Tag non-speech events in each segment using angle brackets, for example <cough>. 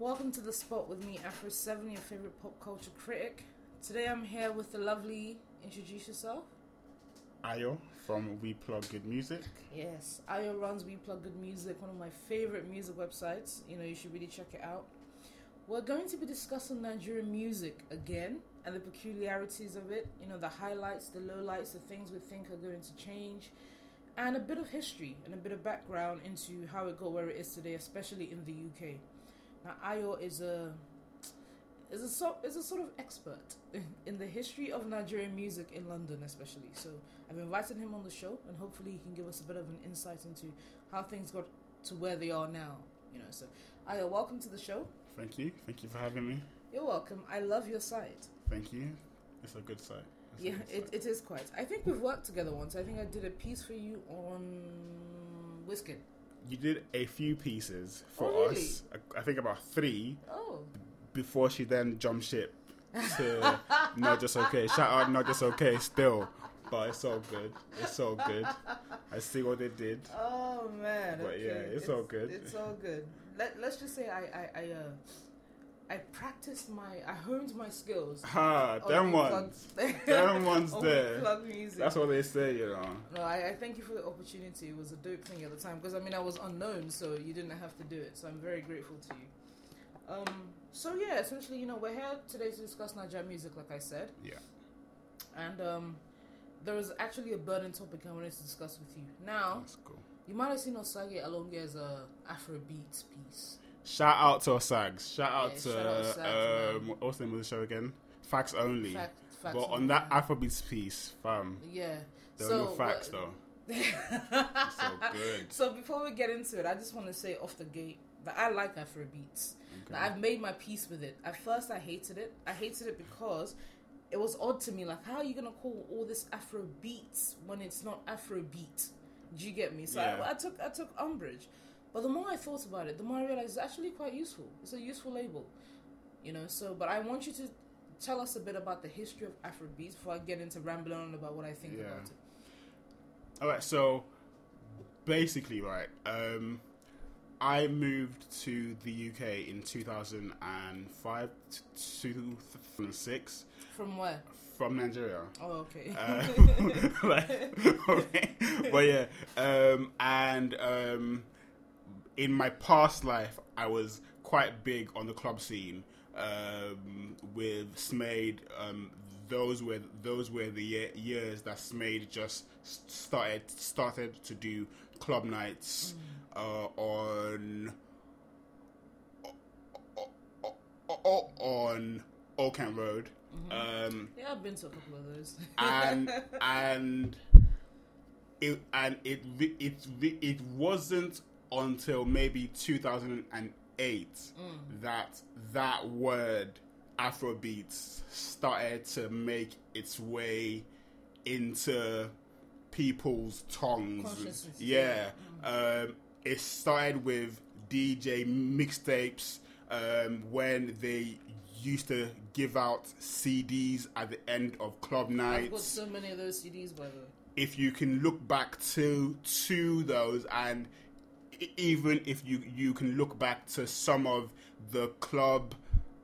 Welcome to the spot with me, Afro Seven, your favorite pop culture critic. Today I'm here with the lovely. Introduce yourself. Ayo from We Plug Good Music. Yes, Ayo runs We Plug Good Music, one of my favorite music websites. You know, you should really check it out. We're going to be discussing Nigerian music again and the peculiarities of it. You know, the highlights, the lowlights, the things we think are going to change, and a bit of history and a bit of background into how it got where it is today, especially in the UK. Now, Ayo is a is a so, is a sort of expert <laughs> in the history of Nigerian music in London, especially. So I've invited him on the show, and hopefully he can give us a bit of an insight into how things got to where they are now. You know, so Ayo, welcome to the show. Thank you. Thank you for having me. You're welcome. I love your site. Thank you. It's a good site. It's yeah, good it, it is quite. I think we've worked together once. I think I did a piece for you on Wizkid. You did a few pieces for Oh, really? us. I, I think about three Oh, before she then jumped ship to <laughs> Not Just Okay. Shout out Not Just Okay still. But it's all good. It's all good. I see what they did. oh man. But okay. yeah, it's all good. It's all good. Let Let's just say I I I, uh, I practiced my I honed my skills. Ha, them the ones. <laughs> Them ones on the there. That's what they say, you know. No, I, I thank you for the opportunity. It was a dope thing at the time because I mean I was unknown, so you didn't have to do it. So I'm very grateful to you. Um, so yeah, essentially, you know, we're here today to discuss Nigerian music, like I said, Yeah. and um, there was actually a burning topic I wanted to discuss with you. Now, That's cool. you might have seen Osagie Alonge's a Afrobeats piece. Shout out to SAGs. Shout out Yeah, to shout out SAGs, man. um, what's the name of the show again? Facts only. Fact, facts but on that that. Afrobeats piece, fam, yeah. there so were no facts what- though. <laughs> So good. So before we get into it, I just want to say off the gate that I like Afrobeats. Okay. Now, I've made my peace with it. At first, I hated it. I hated it because it was odd to me. Like, how are you gonna call all this Afro beats when it's not Afrobeat? Do you get me? So Yeah. I, I took I took umbrage. But the more I thought about it, the more I realized it's actually quite useful. It's a useful label, you know. So, but I want you to tell us a bit about the history of Afrobeats before I get into rambling on about what I think Yeah. about it. All right, so basically, right, um, I moved to the UK in 2005 to 2006 From where? from Nigeria. Oh, okay. Uh, <laughs> <laughs> like, okay. <laughs> But yeah, um, and um, in my past life, I was quite big on the club scene um, with Smade. Um, those were those were the ye- years that Smade just started started to do club nights uh, on on Old Kent Road. Um, yeah, I've been to a couple of those. and <laughs> and it and it it it wasn't until maybe 2008 that that word Afrobeats started to make its way into people's tongues. Yeah, um, it started with DJ mixtapes um, when they used to give out CDs at the end of club I've got nights. so many of those CDs, by the way. If you can look back to to those, and even if you you can look back to some of the club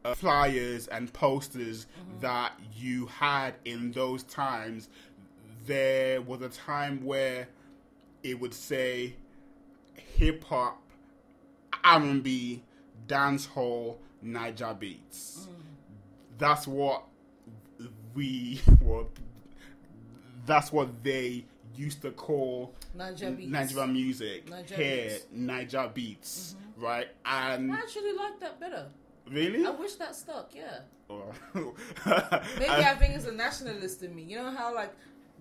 uh, flyers and posters that you had in those times, there was a time where it would say hip hop, R&B, dance hall, Naija beats. That's what we <laughs> what that's what they used to call Naija music Naija here, beats. Naija beats, right? And I actually like that better. really, I wish that stuck. Yeah. <laughs> Maybe Maybe I think it's a nationalist in me. You know how like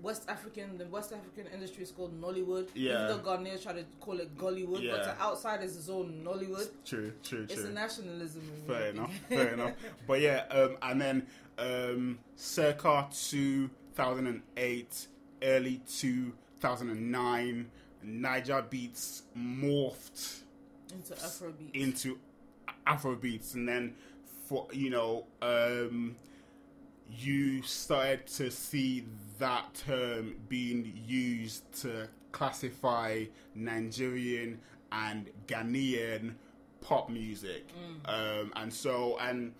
West African, the West African industry is called Nollywood. Yeah. Even though Ghanaians try to call it Gollywood, but Yeah. to outsiders it's all Nollywood. True, true, It's a nationalism. Fair <laughs> enough, fair enough. But yeah, um, and then um, circa 2008, early 2009, Naija beats morphed Into Afrobeat. into Afrobeats, and then for you know, um, you started to see that term being used to classify Nigerian and Ghanaian pop music, um, and so and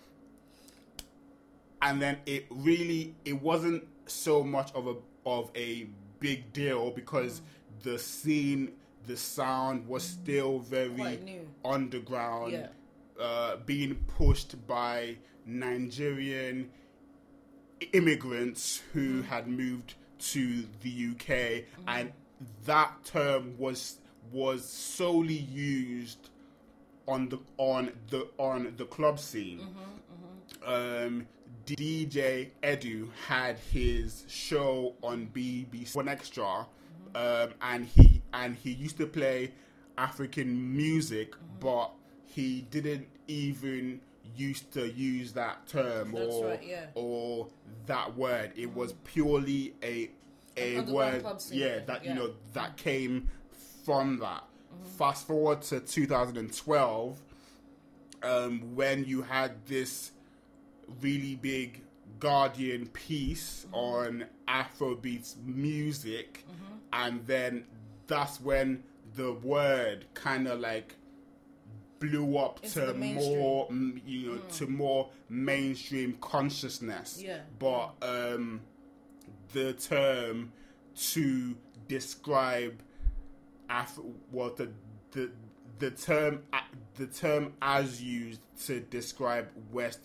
and then it really it wasn't so much of a of a big deal because the scene, the sound was still very underground, Yeah. uh, being pushed by Nigerian immigrants who had moved to the UK, and that term was was solely used on the on the on the club scene. Um, DJ Edu had his show on BBC 1Xtra, um, and he and he used to play African music, but he didn't even used to use that term That's or right, yeah. or that word. It was purely a a word, yeah, that yeah. you know that came from that. Fast forward to 2012, um, when you had this really big Guardian piece on Afrobeats music, and then that's when the word kind of like blew up Into to more, mm, you know, to more mainstream consciousness. Yeah. But um, the term to describe Af- well, the the the term the term as used to describe West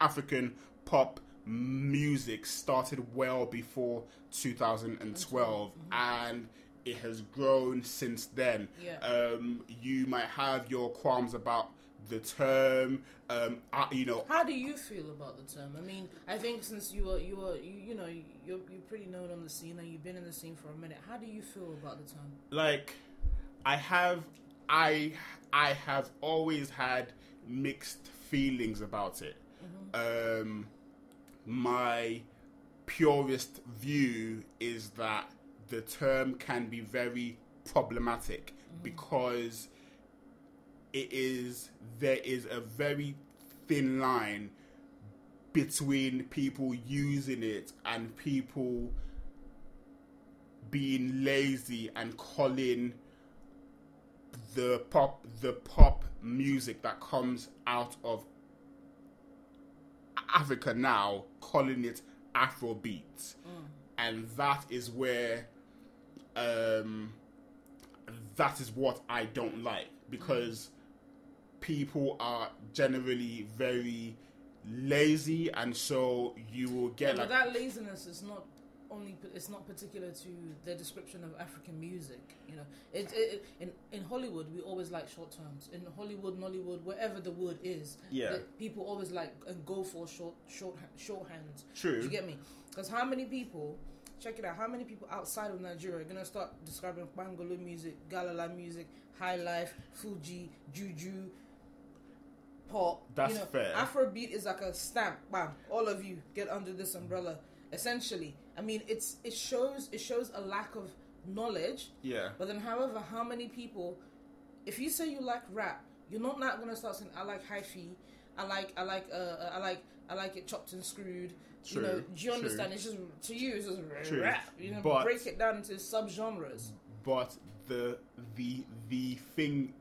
African pop music started well before 2012, and it has grown since then. Yeah. Um, you might have your qualms about the term. Um, I, you know, How do you feel about the term? I mean, I think since you were you were you, you know you're you're pretty known on the scene and you've been in the scene for a minute. How do you feel about the term? like I have I I have always had mixed feelings about it. Um my purest view is that the term can be very problematic because it is there is a very thin line between people using it and people being lazy and calling the pop the pop music that comes out of Africa now calling it Afrobeat. And that is where um that is what I don't like because people are generally very lazy and so you will get like that laziness is not only it's not particular to the description of African music. You know, it, it, in in Hollywood we always like short terms. In Hollywood, Nollywood, wherever the word is, Yeah. the- people always like and go for short short shorthands. True. Do you get me? Because how many people? Check it out. How many people outside of Nigeria are gonna start describing Bangolo music, Galala music, High Life, Fuji, Juju, pop? That's you know, fair. Afrobeat is like a stamp. Bam! All of you get under this umbrella. Essentially, I mean, it's it shows it shows a lack of knowledge. yeah But then, however, how many people? If you say you like rap, you're not not gonna start saying I like hyphy, I like I like uh I like I like it chopped and screwed. you know, True, do you understand? true. It's just to you, it's just True. rap. You know, But- break it down into subgenres. but the the the thing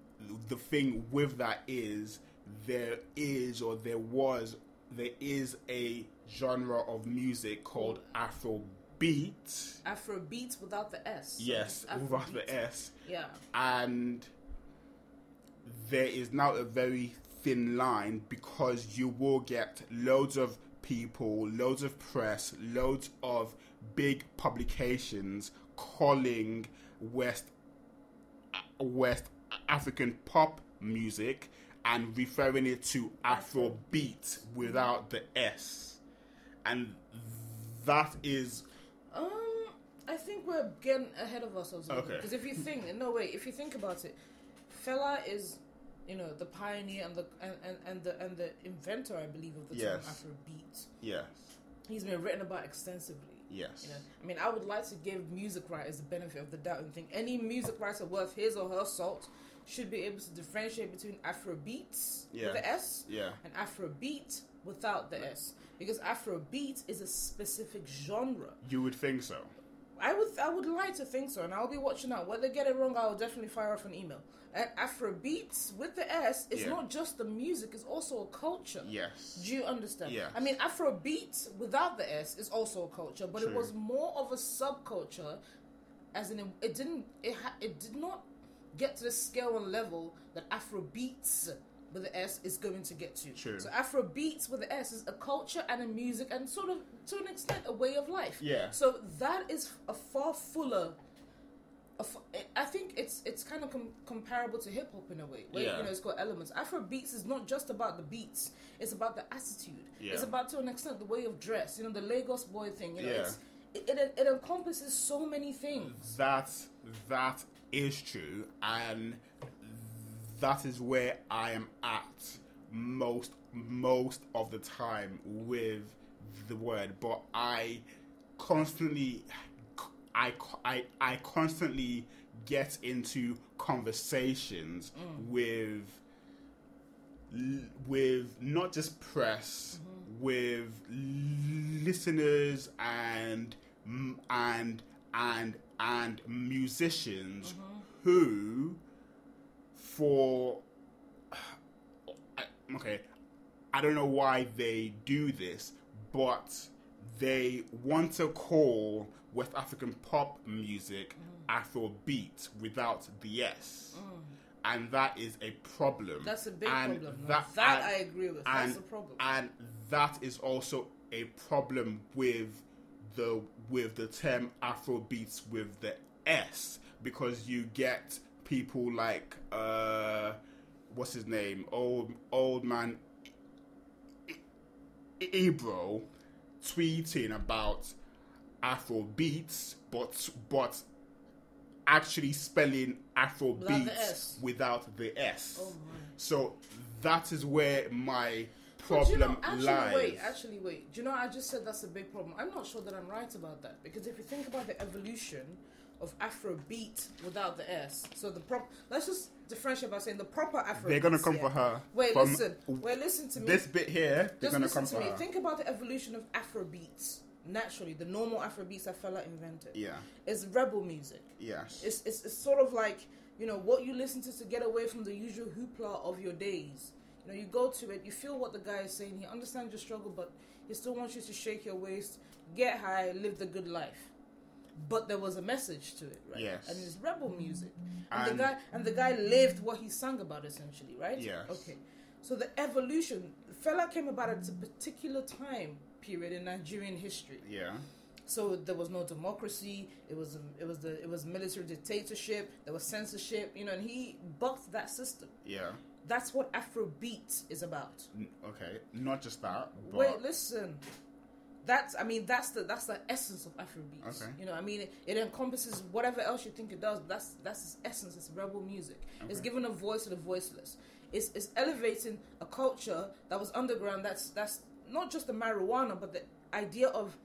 the thing with that is there is or there was there is a genre of music called Afrobeat. Afrobeat without the S. Yes, it's without the S. Yeah. and there is now a very thin line because you will get loads of people, loads of press, loads of big publications calling West West African pop music and referring it to Afrobeat without the S, and that is Um, I think we're getting ahead of ourselves. Okay. Because if you think, no way, if you think about it, Fela is, you know, the pioneer and the and, and, and the and the inventor, I believe, of the term Yes. Afrobeat. yes, He's been written about extensively. yes, You know, I mean, I would like to give music writers the benefit of the doubt and think any music writer worth his or her salt should be able to differentiate between Afrobeats Yeah. with the S yeah, and Afrobeat without the S, because Afrobeat is a specific genre. you would think so. I would I would like to think so, and I'll be watching out. Whether they get it wrong, I'll definitely fire off an email. And Afro beats with the S is Yeah. not just the music; it's also a culture. Yes. Do you understand? Yes. I mean, Afro beats without the S is also a culture, but it was more of a subculture, as in it, it didn't it ha- it did not get to the scale and level that Afro beats with the S is going to get to. True. So Afro beats with the S is a culture and a music and sort of to an extent a way of life. Yeah. So that is a far fuller. a f- I think it's it's kind of com- comparable to hip hop in a way. Where, Yeah. You know, it's got elements. Afro beats is not just about the beats; it's about the attitude. Yeah. It's about to an extent the way of dress. You know, the Lagos boy thing. You know, Yeah. it's, it, it it encompasses so many things. That that is true, and that is where I am at most most of the time with the word. But I constantly, I I I constantly get into conversations mm. with with not just press, mm-hmm. with listeners and and and and musicians mm-hmm. who, for <sighs> okay, I don't know why they do this, but they want to call West African pop music mm. Afrobeat without the S. Mm. And that is a problem. That's a big And problem. no. That, That, and- I agree with. and, That's a problem. And that is also a problem with the with the term Afrobeats with the S because you get people like uh what's his name old old man Ebro tweeting about Afrobeats but but actually spelling Afrobeats S. without the S. Oh, my. So that is where my do you problem know, actually, lies. wait, actually, wait. Do you know? I just said that's a big problem. I'm not sure that I'm right about that because if you think about the evolution of Afrobeat without the S, so the prop. Let's just differentiate by saying the proper Afro. They're gonna come for her. Wait, listen. Wait, listen to me. This bit here, they're just gonna listen come to for me. her. Think about the evolution of Afrobeats. Naturally, the normal Afrobeats that Fela invented. yeah. It's rebel music. Yes. It's, it's, it's sort of like you know what you listen to to get away from the usual hoopla of your days. You know, you go to it, you feel what the guy is saying. He understands your struggle, but he still wants you to shake your waist, get high, live the good life. But there was a message to it, right? Yes. And it's rebel music. And, And- the guy and the guy lived what he sang about, essentially, right? Yes. Okay. So the evolution, Fela came about at a particular time period in Nigerian history. yeah. So there was no democracy. It was it was the it was military dictatorship. There was censorship. You know, and he bucked that system. Yeah. That's what Afrobeat is about. Okay. Not just that, but Wait, listen. That's I mean that's the that's the essence of Afrobeat. Okay. You know, I mean it, it encompasses whatever else you think it does. But that's that's its essence. It's rebel music. It's Okay. giving a voice to the voiceless. It's it's elevating a culture that was underground. That's that's not just the marijuana, but the idea of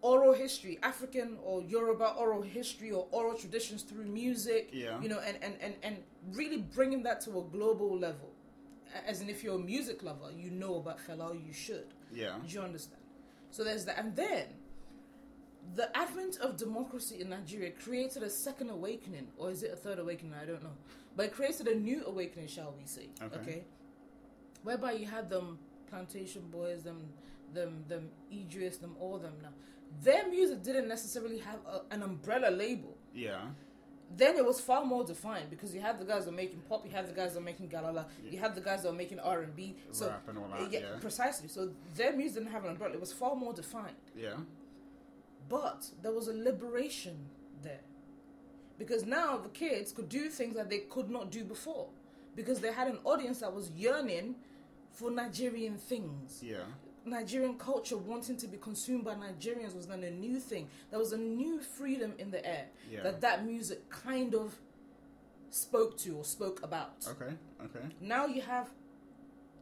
oral history, African or Yoruba oral history or oral traditions through music. Yeah. You know, and, and, and, and really bringing that to a global level. As in, if you're a music lover, you know about Fela, you should. Yeah. Do you understand? So there's that. And then, the advent of democracy in Nigeria created a second awakening, or is it a third awakening? I don't know. But it created a new awakening, shall we say? Okay. Whereby you had them Plantashun Boiz, them, them, them Idris, them all them. Now, their music didn't necessarily have a, an umbrella label. Yeah. Then it was far more defined because you had the guys that are making pop, you had the guys that are making galala, you had the guys that are making R and B. So Rap and all that, uh, yeah. precisely. So their music didn't have an umbrella; it was far more defined. Yeah. But there was a liberation there because now the kids could do things that they could not do before because they had an audience that was yearning for Nigerian things. Yeah. Nigerian culture wanting to be consumed by Nigerians was then a new thing. There was a new freedom in the air Yeah. that that music kind of spoke to or spoke about. Okay. Okay. Now you have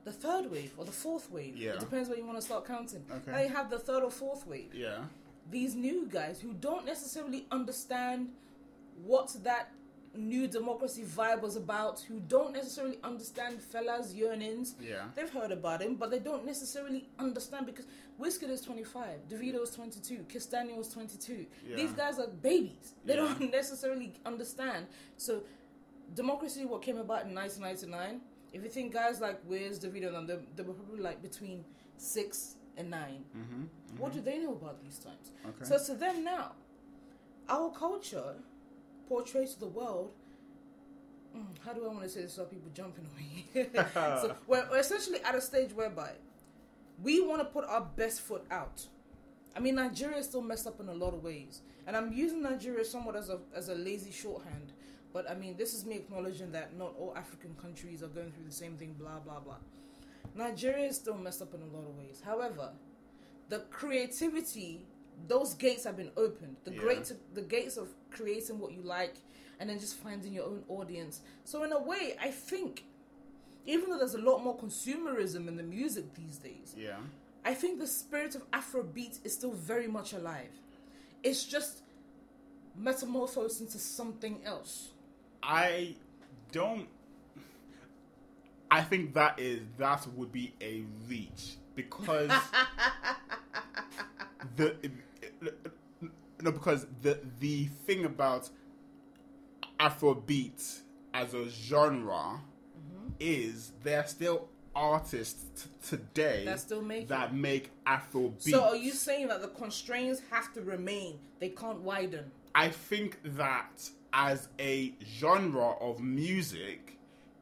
the third wave or the fourth wave. Yeah. It depends where you want to start counting. Okay. Now you have the third or fourth wave. Yeah. These new guys who don't necessarily understand what that new democracy vibe was about, who don't necessarily understand Fela's yearnings. Yeah. They've heard about him, but they don't necessarily understand because Wizkid is 25, Davido is 22, Kiss Daniel is 22. Yeah. These guys are babies. They Yeah. don't <laughs> necessarily understand. So, democracy, what came about in 1999, if you think guys like Wiz, Davido, and them, they, were probably like between six and 9 Mm-hmm. What do they know about these times? Okay. So to them now, our culture portrays to the world. mm, How do I want to say this without people jumping on me? <laughs> so <laughs> we're, we're essentially at a stage whereby we want to put our best foot out. I mean, Nigeria is still messed up in a lot of ways, and I'm using Nigeria somewhat as a as a lazy shorthand. But I mean, this is me acknowledging that not all African countries are going through the same thing. Blah blah blah. Nigeria is still messed up in a lot of ways. However, the creativity, those gates have been opened. The Yeah. great, the gates of creating what you like, and then just finding your own audience. So in a way, I think, even though there's a lot more consumerism in the music these days, Yeah. I think the spirit of Afrobeat is still very much alive. It's just metamorphosed into something else. I don't. I think that is that would be a reach because <laughs> the no because the the thing about Afrobeat as a genre mm-hmm. is there are still artists t- today That still make that make Afrobeat. So are you saying that the constraints have to remain? They can't widen. I think that as a genre of music,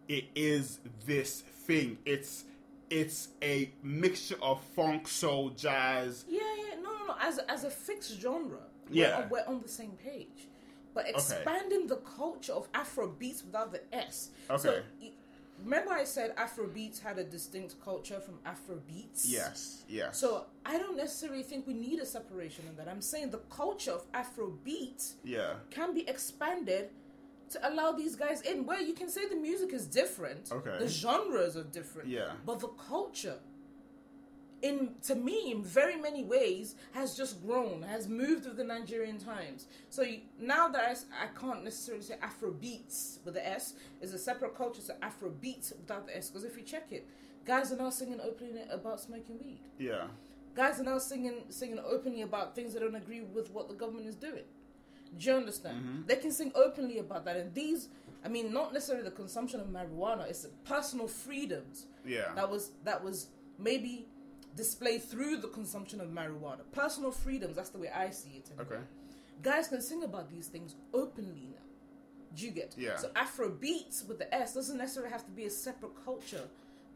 it is this thing. It's it's a mixture of funk, soul, jazz. Yeah, yeah, no, no, no. As as a fixed genre, Yeah. we're, we're on the same page. But expanding the culture of Afrobeats without the S. Okay. y- remember, I said Afrobeats had a distinct culture from Afrobeats. Yes, yes. So I don't necessarily think we need a separation in that. I'm saying the culture of Afrobeat yeah, can be expanded to allow these guys in. Where you can say the music is different, Okay. the genres are different, Yeah. but the culture, in to me, in very many ways, has just grown, has moved with the Nigerian times. So you, now that I can't necessarily say Afrobeats with the S, is a separate culture to Afrobeats without the S. Because if you check it, guys are now singing openly about smoking weed yeah, guys are now singing singing openly about things that don't agree with what the government is doing. Do you understand? Mm-hmm. They can sing openly about that, and these, I mean, not necessarily the consumption of marijuana. It's the personal freedoms yeah. that was that was maybe displayed through the consumption of marijuana. Personal freedoms. That's the way I see it. anyway. Okay. Guys can sing about these things openly now. Do you get? Yeah. So Afrobeats with the S doesn't necessarily have to be a separate culture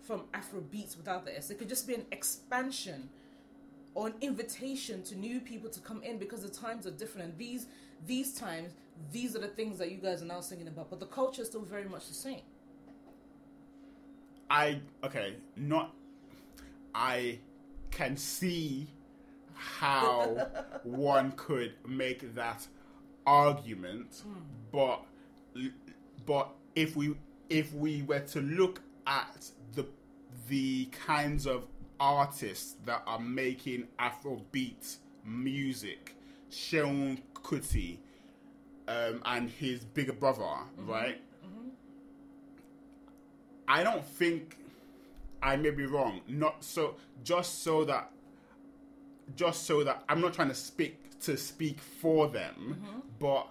from Afrobeats without the S. It could just be an expansion or an invitation to new people to come in because the times are different. And these these times, these are the things that you guys are now singing about. But the culture is still very much the same. I okay, not. I can see how <laughs> one could make that argument, but but if we if we were to look at the the kinds of artists that are making Afrobeat music, Seun Kuti, um, and his bigger brother, right? I don't think I may be wrong. Not so just so that just so that I'm not trying to speak to speak for them, mm-hmm. but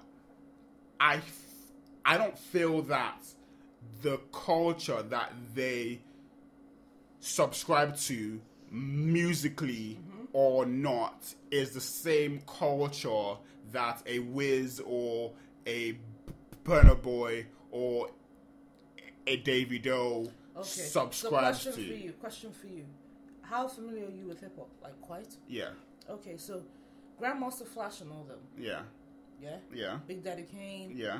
I f- I don't feel that the culture that they subscribe to musically mm-hmm. or not is the same culture that a Wiz or a Burna Boy or a Davido Okay. so question to. for you. Question for you. How familiar are you with hip hop? Like quite? Yeah, Okay, so Grandmaster Flash and all them. yeah, Yeah. yeah, Big Daddy Kane. yeah.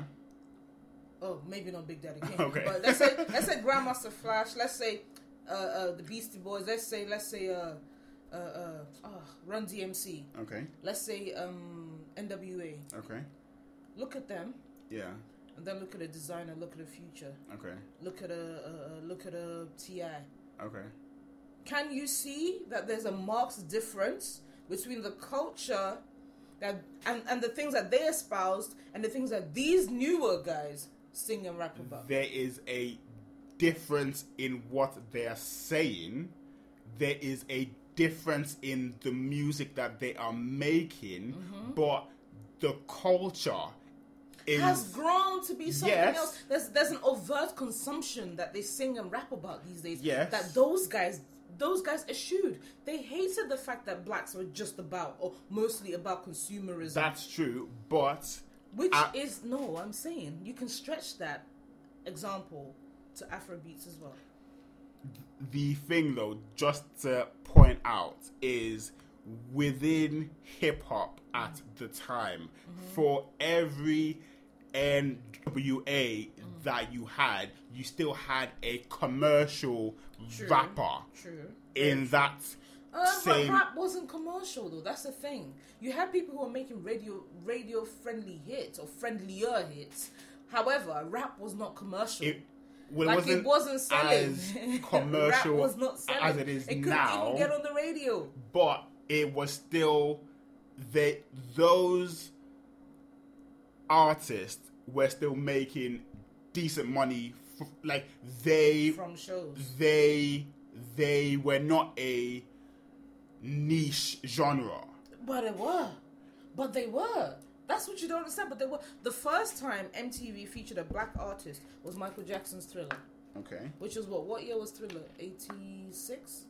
Oh, maybe not Big Daddy <laughs> Kane. Okay. But let's say let's say Grandmaster Flash. Let's say uh, uh, the Beastie Boys. Let's say let's say uh, uh, uh, oh, Run DMC. Okay, Let's say um, NWA. okay, Look at them, yeah, and then look at a Desiigner. Look at a future. okay, Look at a uh, look at a Ti. okay. Can you see that there's a marked difference between the culture that and and the things that they espoused and the things that these newer guys sing and rap about. there is a difference in what they're saying. There is a difference in the music that they are making, Mm-hmm. but the culture is has grown to be something Yes. else. There's there's an overt consumption that they sing and rap about these days. Yes. That those guys those guys eschewed. They hated the fact that blacks were just about or mostly about consumerism. that's true, but which I- is no, I'm saying you can stretch that example to Afrobeats as well. the thing though, just to point out, is within hip hop at the time, mm-hmm. for every NWA that you had, you still had a commercial True. rapper True. in that Uh, same. but rap wasn't commercial though. That's the thing. You had people who were making radio radio friendly hits or friendlier hits. However, rap was not commercial. It, well, like wasn't it wasn't selling. as <laughs> commercial rap was not selling. as it is it couldn't now. even get on the radio. but it was still that those artists were still making decent money f- like they From shows. they they were not a niche genre But they were. But they were. That's what you don't understand. But they were. The first time MTV featured a black artist was Michael Jackson's Thriller. okay Which is what? What year was Thriller? 86?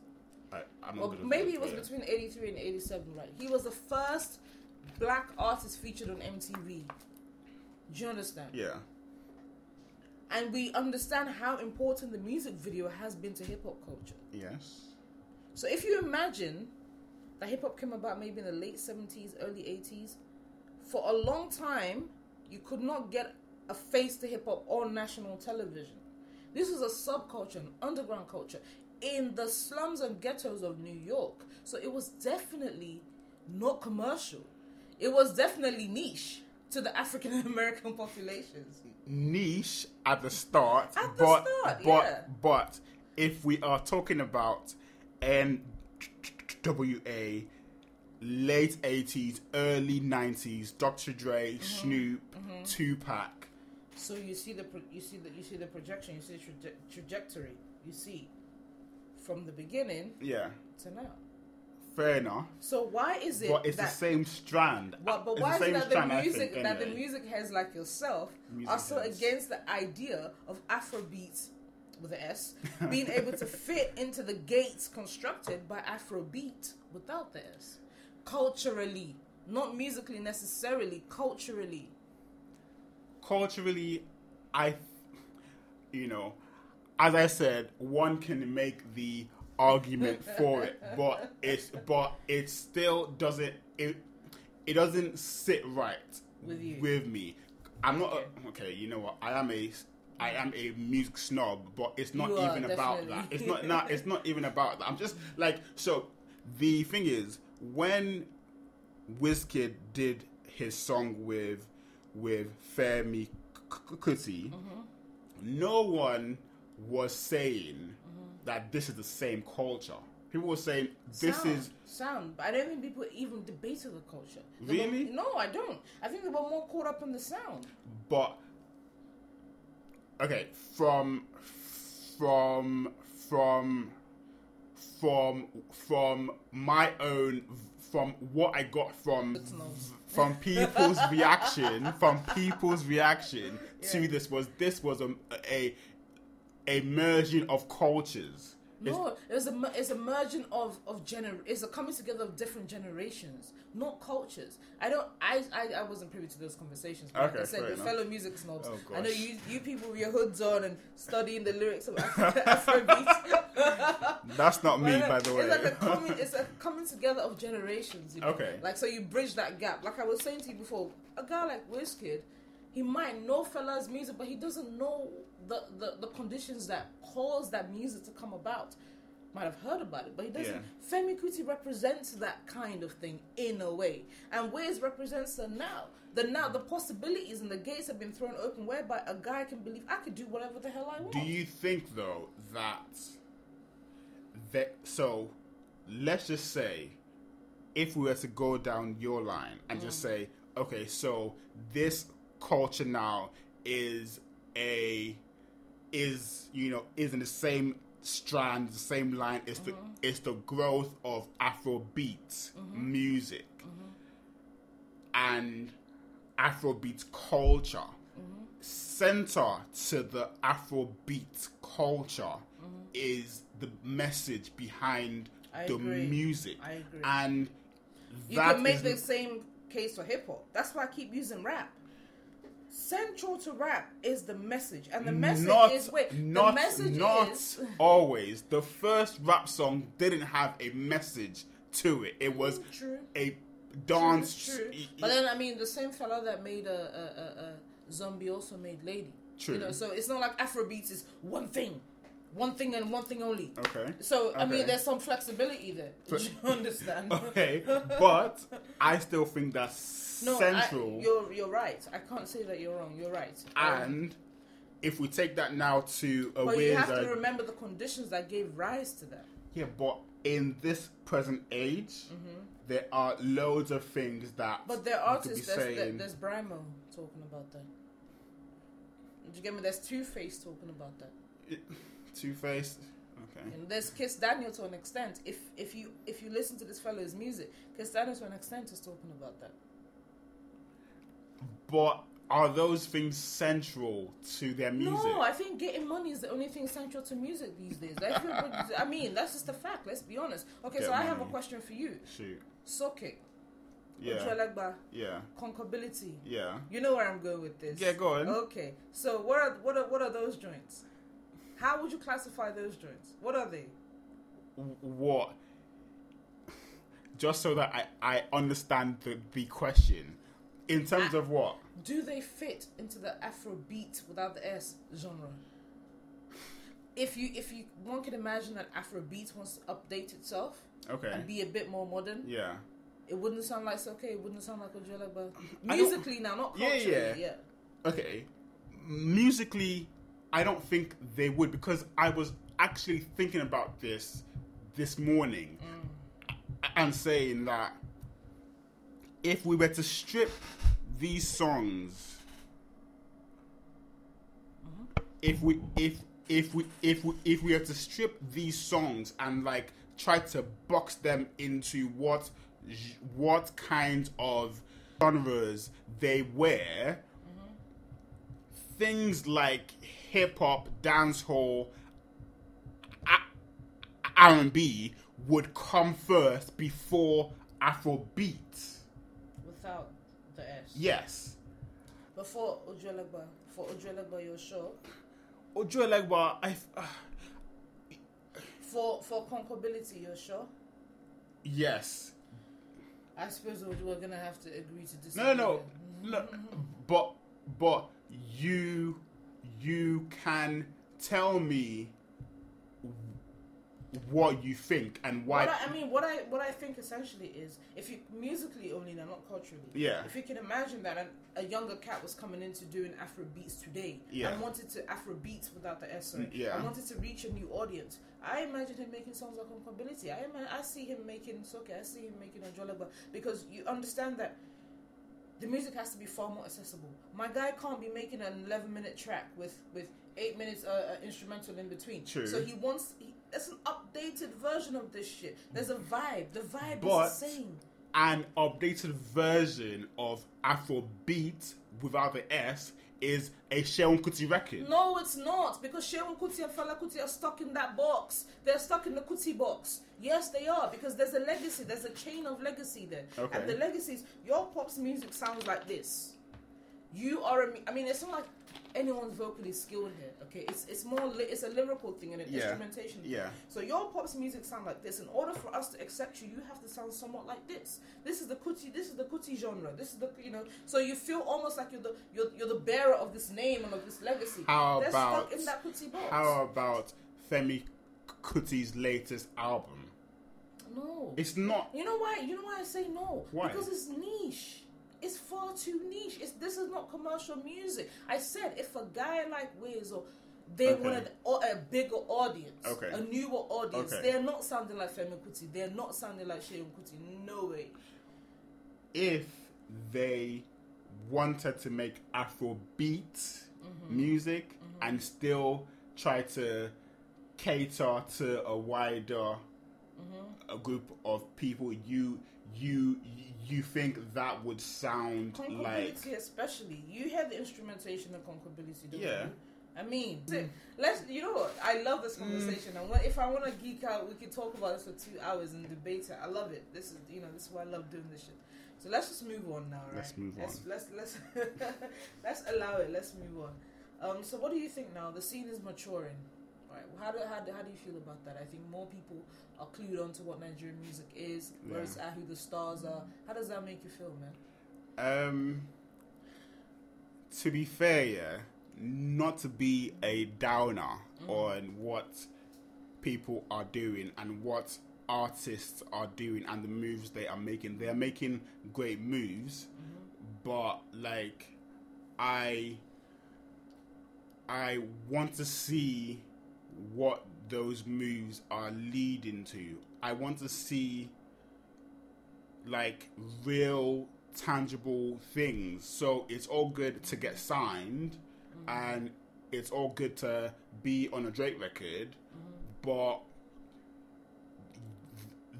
I, I'm not Well, maybe it was yeah. between 83 and 87, right? He was the first black artist featured on MTV. Do you understand? yeah And we understand how important the music video has been to hip hop culture. yes So if you imagine that hip hop came about maybe in the late 70s, early 80s, for a long time, you could not get a face to hip hop on national television. This was a subculture, an underground culture in the slums and ghettos of New York. So it was definitely not commercial. It was definitely niche to the African <laughs> American populations. niche at the start, At the but start, but yeah. but if we are talking about NWA, late eighties, early nineties, Dr. Dre, Mm-hmm. Snoop, Tupac, So you see the pro- you see the you see the projection, you see the traje- trajectory, you see from the beginning yeah, to now. Fair enough. So why is it But it's that the same strand. But, but It's why is it that the music think, that the music heads like yourself Music are so heads. against the idea of Afrobeat with an S being able to <laughs> fit into the gates constructed by Afrobeat without the S? Culturally, not musically necessarily, culturally. culturally, I, you know, as I said, one can make the argument for it, <laughs> but it's but it still doesn't it it doesn't sit right With you. with me. I'm not Okay. a, okay. You know what? I am a I am a music snob, but it's not You even about that. It's not not <laughs> it's not even about that. I'm just like so. The thing is, when Wizkid did his song with with Femi Kuti, Mm-hmm. no one was saying that this is the same culture. People were saying this sound, is sound, but I don't think people even debated the culture. They were- Really? no, I don't. I think they were more caught up in the sound. but okay from from from from from my own from what I got from from people's reaction from people's reaction Yeah. to this was this was a a, a merging of cultures. No, it's a it's a merging of of gener it's a coming together of different generations, not cultures. I don't I I, I wasn't privy to those conversations. But like Okay, I said, your fellow music snobs. Oh, I know you you people with your hoods on and studying the lyrics of <laughs> Afro- Afrobeat. <laughs> That's not me, by the way. It's like a <laughs> coming, it's a coming together of generations. You know? Okay. Like so, you bridge that gap. Like I was saying to you before, a guy like Wizkid, he might know Fela's music, but he doesn't know the, the, the conditions that cause that music to come about. Might have heard about it, but he doesn't. Yeah. Femi Kuti represents that kind of thing in a way, and Wiz represents the now. The now, the possibilities and the gates have been thrown open, whereby a guy can believe I could do whatever the hell I want. Do you think though that that so let's just say if we were to go down your line and just mm. say, okay, so this culture now is a is you know is in the same strand, the same line. It's the mm-hmm. it's the growth of Afrobeat mm-hmm. music mm-hmm. and Afrobeat culture. Center to the Afrobeat culture is the message behind I the agree. music, I agree. and You can make the same case for hip hop. That's why I keep using rap. Central to rap is the message, and the message not, is wait. not, the message not is <laughs> always. The first rap song didn't have a message to it. It was True. a dance. True. y- But then I mean, the same Fela that made a, a, a, a zombie also made Lady. True. You know, so it's not like Afrobeats is one thing, one thing and one thing only. okay. So I mean, there's some flexibility there. So- <laughs> you understand? Okay, but I still think that's No, central. I, you're you're right. I can't say that you're wrong. You're right. Um, and if we take that now to a but you have to remember the conditions that gave rise to that. yeah, but in this present age, there are loads of things that. Mm-hmm. But there are artists. There's, there- saying- there's Brymo talking about that. Did you get me? There's Two Face talking about that. Two Face. Okay. And there's Kiss Daniel to an extent. If if you if you listen to this fellow's music, Kiss Daniel to an extent is talking about that. But are those things central to their music? No, I think getting money is the only thing central to music these days. Everybody, <laughs> I mean, that's just a fact. Let's be honest. Okay, Get so I have a question for you. Shoot. Soke, Yeah. Ojuelegba, Yeah. Conquerability. Yeah. You know where I'm going with this. Yeah, go on. Okay, so what are what are what are those joints? How would you classify those joints? What are they? What? Just so that I, I understand the, the question. In terms ah, of what? Do they fit into the Afro beat without the S genre? If you if you one can imagine that Afrobeat wants to update itself Okay. and be a bit more modern, Yeah. it wouldn't sound like okay, it wouldn't sound like. I don't- Musically now, not Yeah, culturally. yeah. yeah. Okay. Musically, I don't think they would because I was actually thinking about this this morning mm. and saying that if we were to strip these songs, mm-hmm. if we if if we if we if we were to strip these songs and like try to box them into what what kind of genres they were, mm-hmm. things like hip hop, dancehall, R and B would come first before Afrobeat. Without the S. Yes. Before Ojuelegba, for Ojuelegba, you're sure. Ojuelegba, I uh, For for Conquerability, you're sure. yes. I suppose we're we're gonna have to agree to disagree. No, no, then. no. But but you you can tell me what you think and why. What I, I mean, what I what I think essentially is, if you musically only, now not culturally. Yeah. If you can imagine that an, a younger cat was coming into doing Afro beats today, Yeah. and wanted to Afro beats without the S, sorry, yeah. and wanted to reach a new audience, I imagine him making songs like Compatibility. I ima- I see him making Soke. I see him making Ojuelegba because you understand that. The music has to be far more accessible. My guy can't be making an 11 minute track with with eight minutes uh, uh, instrumental in between. True. So he wants. He, it's an updated version of this shit. There's a vibe. The vibe But- is the same. An updated version of Afrobeat without the S is a Seun Kuti record. No, it's not because Seun Kuti and Fela Kuti are stuck in that box. They're stuck in the Kuti box. Yes, they are because there's a legacy. There's a chain of legacy there, Okay. and the legacies. Your pop's music sounds like this. You are. A, I mean, it's not like anyone's vocally skilled here. Okay, it's it's more. Li- it's a lyrical thing and an Yeah. instrumentation. thing. Yeah. So your pop's music sound like this. In order for us to accept you, you have to sound somewhat like this. This is the kuti. This is the kuti genre. This is the you know. So you feel almost like you're the you're, you're the bearer of this name and of this legacy. How They're about stuck in that kuti box. how about Femi Kuti's latest album? no. It's not. you know why? You know why I say no? Why? Because it's niche. It's far too niche. It's this is not commercial music. I said if a guy like Wiz or They Okay. wanted a, bigger audience, Okay. a newer audience. Okay. They're not sounding like Femi Kuti. They're not sounding like Seun Kuti. No way. if they wanted to make Afrobeat mm-hmm. music mm-hmm. and still try to cater to a wider mm-hmm. a group of people, you you you think that would sound like Conquerability, especially. You hear the instrumentation of conquerability, don't Yeah. you? I mean, let's. You know what? I love this Mm. conversation, and if I want to geek out, we could talk about this for two hours and debate it. I love it. This is, you know, this is why I love doing this shit. So let's just move on now, right? Let's move let's, on. Let's let's <laughs> let's allow it. Let's move on. Um, so what do you think now? The scene is maturing, right? How do how do, how do you feel about that? I think more people are clued on to what Nigerian music is, where Yeah. at uh, who the stars are. How does that make you feel, man? Um, to be fair, yeah, not to be a downer mm. on what people are doing and what artists are doing and the moves they are making. They are making great moves, mm-hmm. but like, I, I want to see what those moves are leading to. I want to see like real tangible things. So it's all good to get signed mm-hmm. and it's all good to be on a Drake record, mm-hmm. but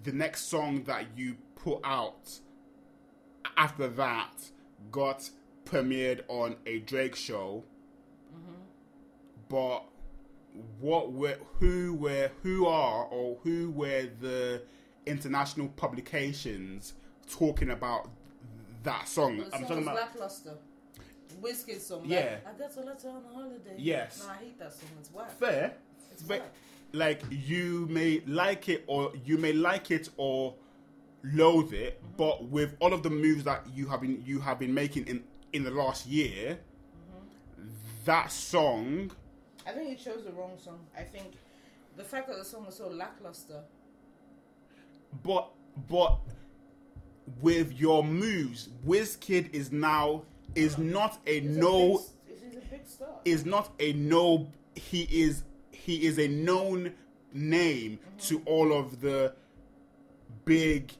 the next song that you put out after that got premiered on a Drake show, mm-hmm. but what were who were who are or who were the international publications talking about that song? I'm talking about lackluster. Wizkid song. like, Yeah. I got a letter on holiday. Yes. No, I hate that song. It's whack. fair, It's but whack. like you may like it or you may like it or loathe it, Mm-hmm. but with all of the moves that you have been you have been making in in the last year, Mm-hmm. that song I think he chose the wrong song. I think the fact that the song was so lackluster. But but with your moves, Wizkid is now is not a He's no A big, a big star. is not a no he is he is a known name mm-hmm. to all of the big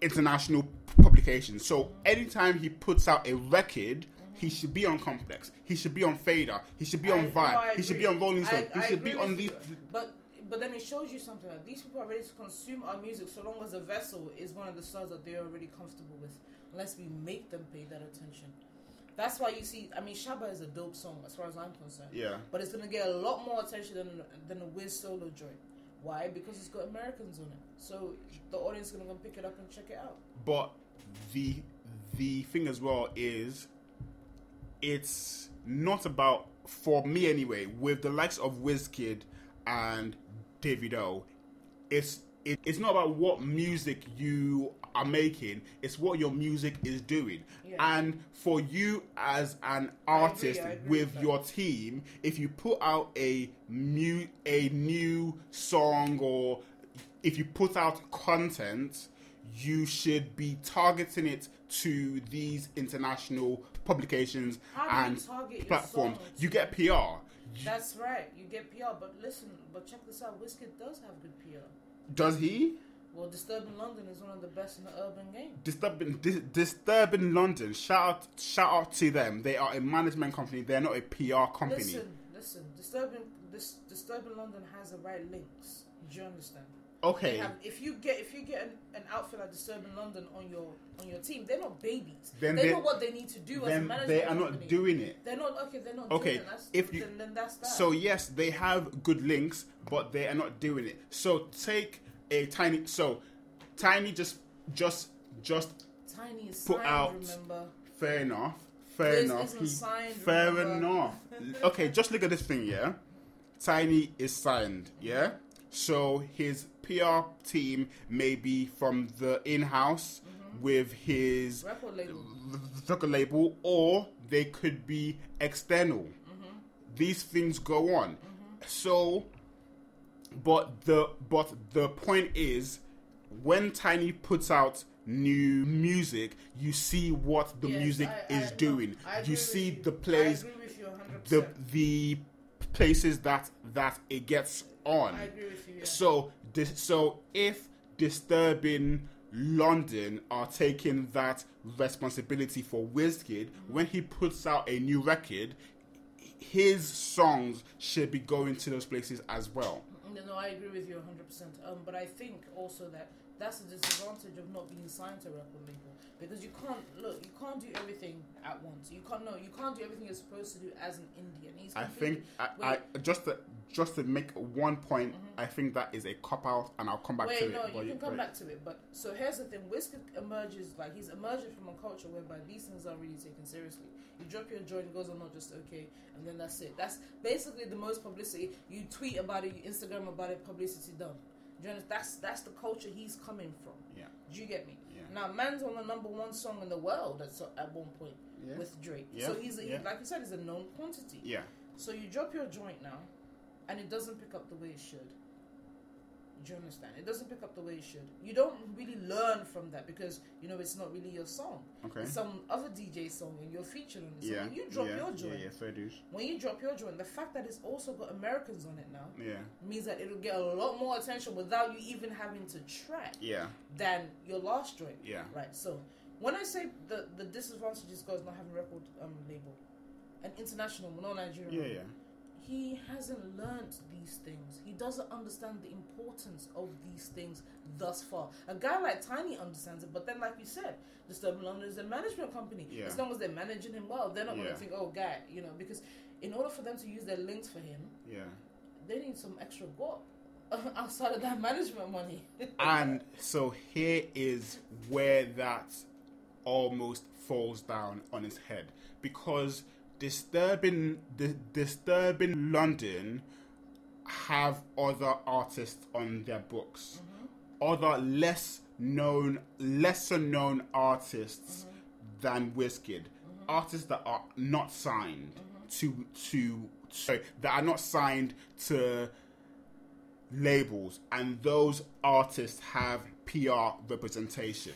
international publications. So mm-hmm. anytime he puts out a record, he should be on Complex. He should be on Fader. He should be on I- Vibe. I he should be on Rolling I- Stone. He I should be on these. But but then it shows you something like these people are ready to consume our music so long as the vessel is one of the stars that they're already comfortable with. Unless we make them pay that attention. That's why you see. I mean, Shabba is a dope song as far as I'm concerned. Yeah. But it's gonna get a lot more attention than than a Wiz solo joint. Why? Because it's got Americans on it. So the audience is gonna go pick it up and check it out. But the the thing as well is it's not about for me anyway, with the likes of Wizkid and Davido, it's it, it's not about what music you are making, it's what your music is doing. Yeah. And for you as an artist I agree with with your team, if you put out a mu a new song or if you put out content, you should be targeting it to these international publications How do you and platforms. You get PR. That's right. You get PR, but listen, but check this out. Wizkid does have good PR. Does he? Well, Disturbing London is one of the best in the urban game. Disturbing, dis, disturbing London. Shout out, shout out to them. They are a management company. They're not a PR company. Listen, listen. Disturbing, this Disturbing London has the right links. Do you understand? Okay, have, if you get if you get an, an outfit like Disturbing London on your on your team, they're not babies. Then they they- know what they need to do as a then management they are not doing it. They're not okay. They're not Okay, Doing it. That's, if you- then, then that's that. So yes, they have good links, but they are not doing it. So take a Tinie. So Tinie just just just Tinie is put signed, out- Remember, fair enough. Fair This enough. he- signed, fair remember? enough. okay, just look at this thing, yeah. Tinie is signed, yeah. So his PR team may be from the in-house Mm-hmm. with his record label. record label, or they could be external. These things go on. So, but the but the point is, when Tinie puts out new music, you see what the Yes, music I- I- is no, doing. Agree you see you. the plays, I agree with you 100%. the the places that that it gets on. I agree with you. Yeah. So, dis- so if disturbing London are taking that responsibility for Wizkid, when he puts out a new record, his songs should be going to those places as well. No, no, I agree with you 100%. Um, but I think also that that's the disadvantage of not being signed to a record label because you can't look, you can't do everything at once. You can't no, you can't do everything you're supposed to do as an Indian. He's I think I, Wait. I just to just to make one point, mm-hmm. I think that is a cop out, and I'll come back to Wait, it. no, you can come but- back to it. But so here's the thing: Wizkid emerges like he's emerging from a culture whereby these things aren't really taken seriously. You drop your joint, goes on not just okay, and then that's it. That's basically the most publicity. You tweet about it, you Instagram about it, publicity done. Do you understand? That's that's the culture he's coming from. Yeah, Do you get me? Yeah. Now, man's on the number one song in the world at, so- at one point Yeah. with Drake. Yeah. So he's a, Yeah. like you said, he's a known quantity. yeah. So you drop your joint now, and it doesn't pick up the way it should. Do you understand? It doesn't pick up the way it should. You don't really learn from that because you know it's not really your song. Okay. It's some other DJ song, and you're featured on it. So yeah, when you drop yeah, your joint, yeah, yeah, fair dues. when you drop your joint, the fact that it's also got Americans on it now Yeah, means that it'll get a lot more attention without you even having to track yeah, than your last joint. yeah. Right. So when I say the the disadvantages goes not having record um, label, an international, not Nigerian. Yeah, yeah. He hasn't learnt these things. He doesn't understand the importance of these things thus far. A guy like Tinie understands it, but then, like you said, Disturbing London is a management company. Yeah. As long as they're managing him well, they're not going to think, "Oh, guy," you know, because in order for them to use their links for him, Yeah. they need some extra guap <laughs> outside of that management money. <laughs> And so here is where that almost falls down on his head because disturbing di- disturbing London have other artists on their books, mm-hmm. other less known, lesser known artists mm-hmm. than Wizkid, mm-hmm. artists that are not signed to to sorry, that are not signed to labels, and those artists have PR representation.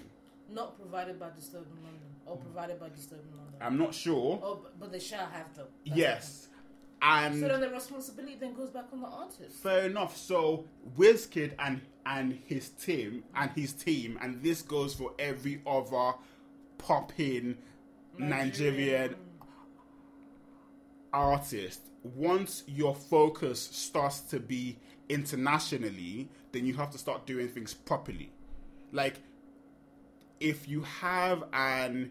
not provided by Disturbing London or provided by Disturbing London. I'm not sure. oh, but, but they shall have them. That's yes, the and So then the responsibility then goes back on the artist. fair enough. So Wizkid and and his team and his team, and this goes for every other popping Nigerian artist. Once your focus starts to be internationally, then you have to start doing things properly. Like if you have an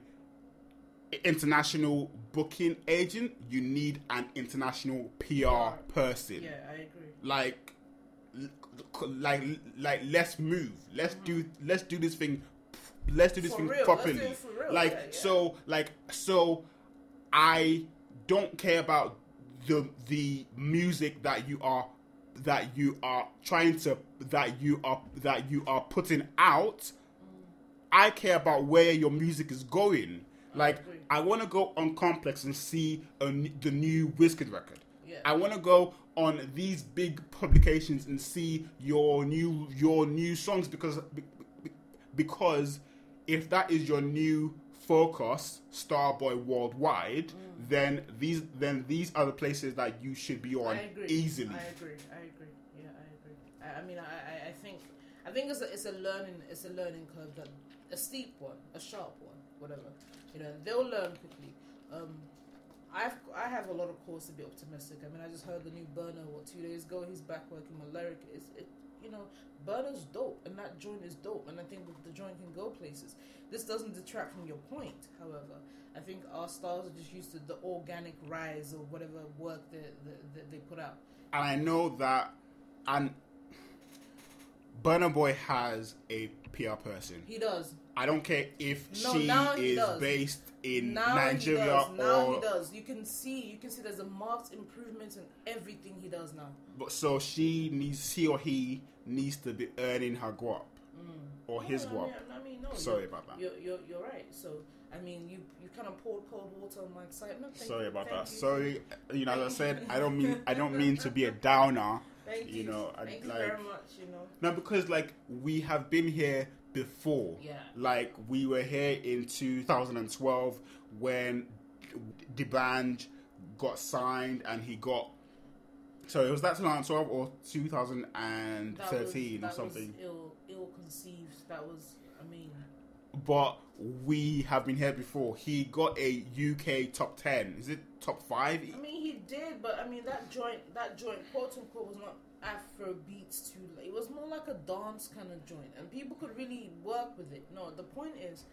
international booking agent, you need an international PR person. Yeah, I agree. Like like like let's move. Let's do mm-hmm. let's do this thing let's do this For thing real, properly. do it for real, Like yeah, yeah. so like so I don't care about the the music that you are that you are trying to that you are that you are putting out. I care about where your music is going. Like agree. I want to go on Complex and see a, the new Wizkid record. Yeah. I want to go on these big publications and see your new your new songs because be- be- because if that is your new focus, Starboy worldwide, Mm. then these then these are the places that you should be on I agree. easily. I agree. I agree. Yeah, I agree. I, I mean, I, I, I think, I think it's a, it's a learning, it's a learning curve that a steep one, a sharp one, whatever. You know, they'll learn quickly. Um, I've I have a lot of cause to be optimistic. I mean, I just heard the new Burna what two days ago. He's back working with Leriq. It's it, you know, Burna's dope, and that joint is dope, and I think the joint can go places. This doesn't detract from your point, however. I think our stars are just used to the organic rise or whatever work that that- that they put out. and I know that and Burna Boy has a PR person. He does. I don't care if No, she is does. based in now Nigeria he does. Now or he does. You can see. You can see. There's a marked improvement in everything he does now. but so she needs she or he needs to be earning her guap mm. or his No, guap. I mean, no. Sorry about that. You're, you're, you're right. So, I mean, you you kind of poured cold water on my excitement. Sorry about that. you. Sorry, you know, as I said, I don't mean I don't <laughs> mean to be a downer. Thank you. you know, I- Thank you like- very much. You know. No, because like we have been here before. Yeah. Like we were here in 2012 when D'banj got signed and he got So it was that 2012 or That 2013 was, or something. Was ill, ill conceived. That was, I mean, But we have been here before. He got a UK top 10. Is it top 5? I mean, he did, but I mean that joint, that joint, quote unquote, was not Afro beats too. It was more like a dance kind of joint, and people could really work with it. No, the point is,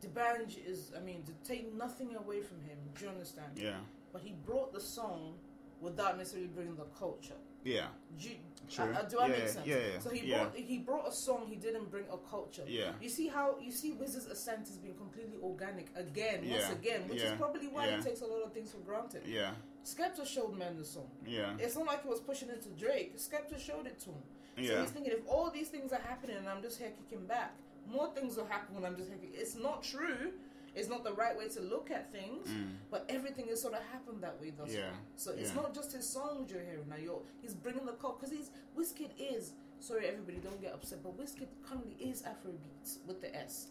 D'banj is, I mean, to take nothing away from him. Do you understand? Yeah. But he brought the song without necessarily bringing the culture. Yeah. Do, you, True. uh, uh, do I Yeah, make sense? yeah, yeah, So he yeah. brought he brought a song. He didn't bring a culture. Yeah. You see how you see Wiz's ascent has been completely organic again, once again, which is probably why he takes a lot of things for granted. Yeah. Skepta showed men the song. Yeah. It's not like he was pushing it to Drake. Skepta showed it to him. So Yeah. he's thinking if all these things are happening and I'm just here kicking back, more things will happen when I'm just here. Kicking. It's not true. It's not the right way to look at things, but everything has sort of happened that way thus Mm. Yeah, far. So it's yeah. not just his songs you're hearing now. You're he's bringing the cult because he's Wizkid is. Sorry, everybody, don't get upset, but Wizkid currently is Afrobeats with the S.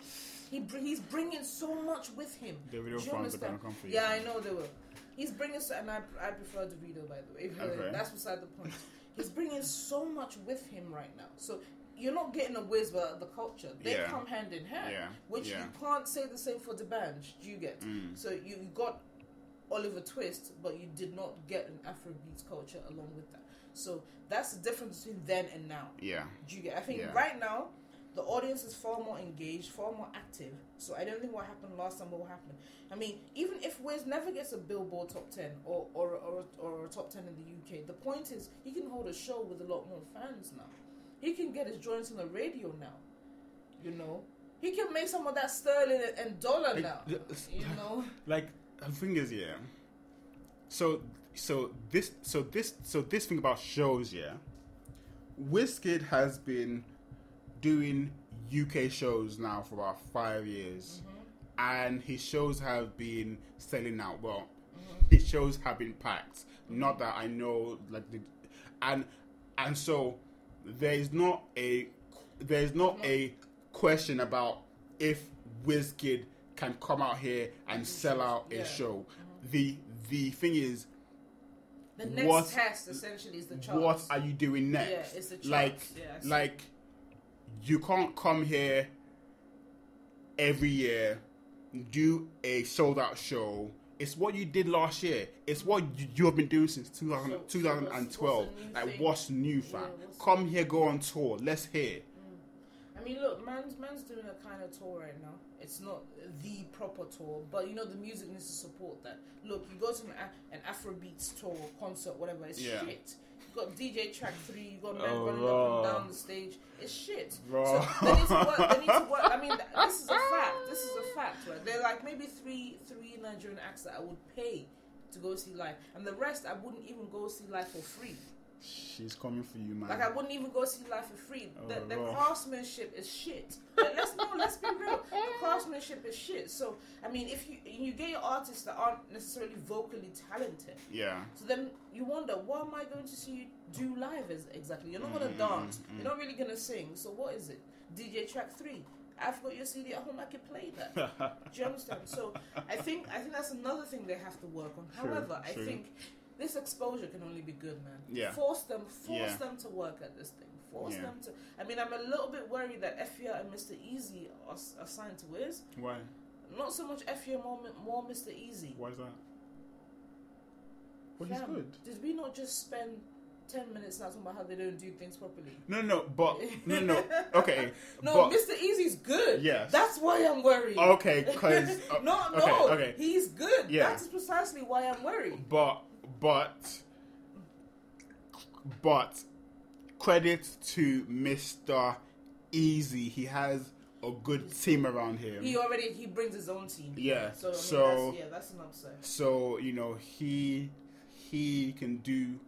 He br- he's bringing so much with him. The video Do you fans are gonna come for you. Yeah, I know they will. He's bringing, so, and I, I prefer the video by the way. <laughs> Okay. That's beside the point. He's bringing so much with him right now. So you're not getting a Wiz but the culture. They Yeah. come hand in hand. Yeah. Which Yeah. you can't say the same for D'banj. Do you get? Mm. So you got Oliver Twist, but you did not get an Afrobeats culture along with that. So that's the difference between then and now. Yeah. Do you get? I think right now, the audience is far more engaged, far more active. So I don't think what happened last time will happen. I mean, even if Wiz never gets a Billboard top ten or or, or or a top ten in the UK, the point is he can hold a show with a lot more fans now. He can get his joints on the radio now. You know, he can make some of that sterling and- dollar Like, now. You know, <laughs> like the thing is yeah. So so this so this so this thing about shows yeah Wizkid has been doing UK shows now for about five years mm-hmm. and his shows have been selling out well. Mm-hmm. His shows have been packed. Not mm-hmm. that I know like the and and so there is not a there is not a question about if Wizkid can come out here and sell out a Yeah. show. The the thing is, the next What- test essentially is the charts. what are you doing next? Yeah, it's the charts. like Yeah, like you can't come here every year, do a sold out show. It's what you did last year. It's what you, you have been doing since 2000, So- so what's- 2012. what's like, thing? what's new, fam? Yeah, Come here, go on tour. Let's hear. I mean, look, man's man's doing a kind of tour right now. It's not the proper tour, but you know the music needs to support that. Look, you go to an, an Afrobeats tour, concert, whatever. It's Yeah. shit. You got DJ Track Three. You got men Oh, running raw. up and down the stage. It's shit. Raw. So they need to work. They need to work. I mean, <laughs> this is a fact. This is a fact, right? They're like maybe three three Nigerian acts that I would pay to go see live, and the rest I wouldn't even go see live for free. She's coming for you, man. Like I wouldn't even go see live for free. Oh, the, Oh, the raw. craftsmanship is shit. Like, let's no, let's be real. Craftsmanship is shit. So I mean, if you you get your artists that aren't necessarily vocally talented, yeah. so then you wonder, what am I going to see you do live as exactly? You're not going to Mm, dance. You're not really going to sing. So what is it? DJ track three. I've got your CD at home. I can play that. <laughs> Do you understand? So I think I think that's another thing they have to work on. True, However, I think this exposure can only be good, man. Yeah. Force them, force Yeah. them to work at this thing. Force Yeah. them to. I mean, I'm a little bit worried that Efya and Mr. Eazi are, are signed to Wiz. Why? Not so much Efya, more, more Mr. Eazi. Why is that? Well, he's good. Did we not just spend ten minutes now talking about how they don't do things properly? No, no, but no, no. <laughs> Okay, No, but, Mr. Eazi's good. Yes. That's why I'm worried. Okay, 'cause, <laughs> uh, no, okay, no, okay. he's good. Yeah. That is precisely why I'm worried. but but but credit to Mister Eazi. He has a good team around him. He already he brings his own team. Yeah, So, I mean, so- that's, yeah, that's an upset. so you know he he can do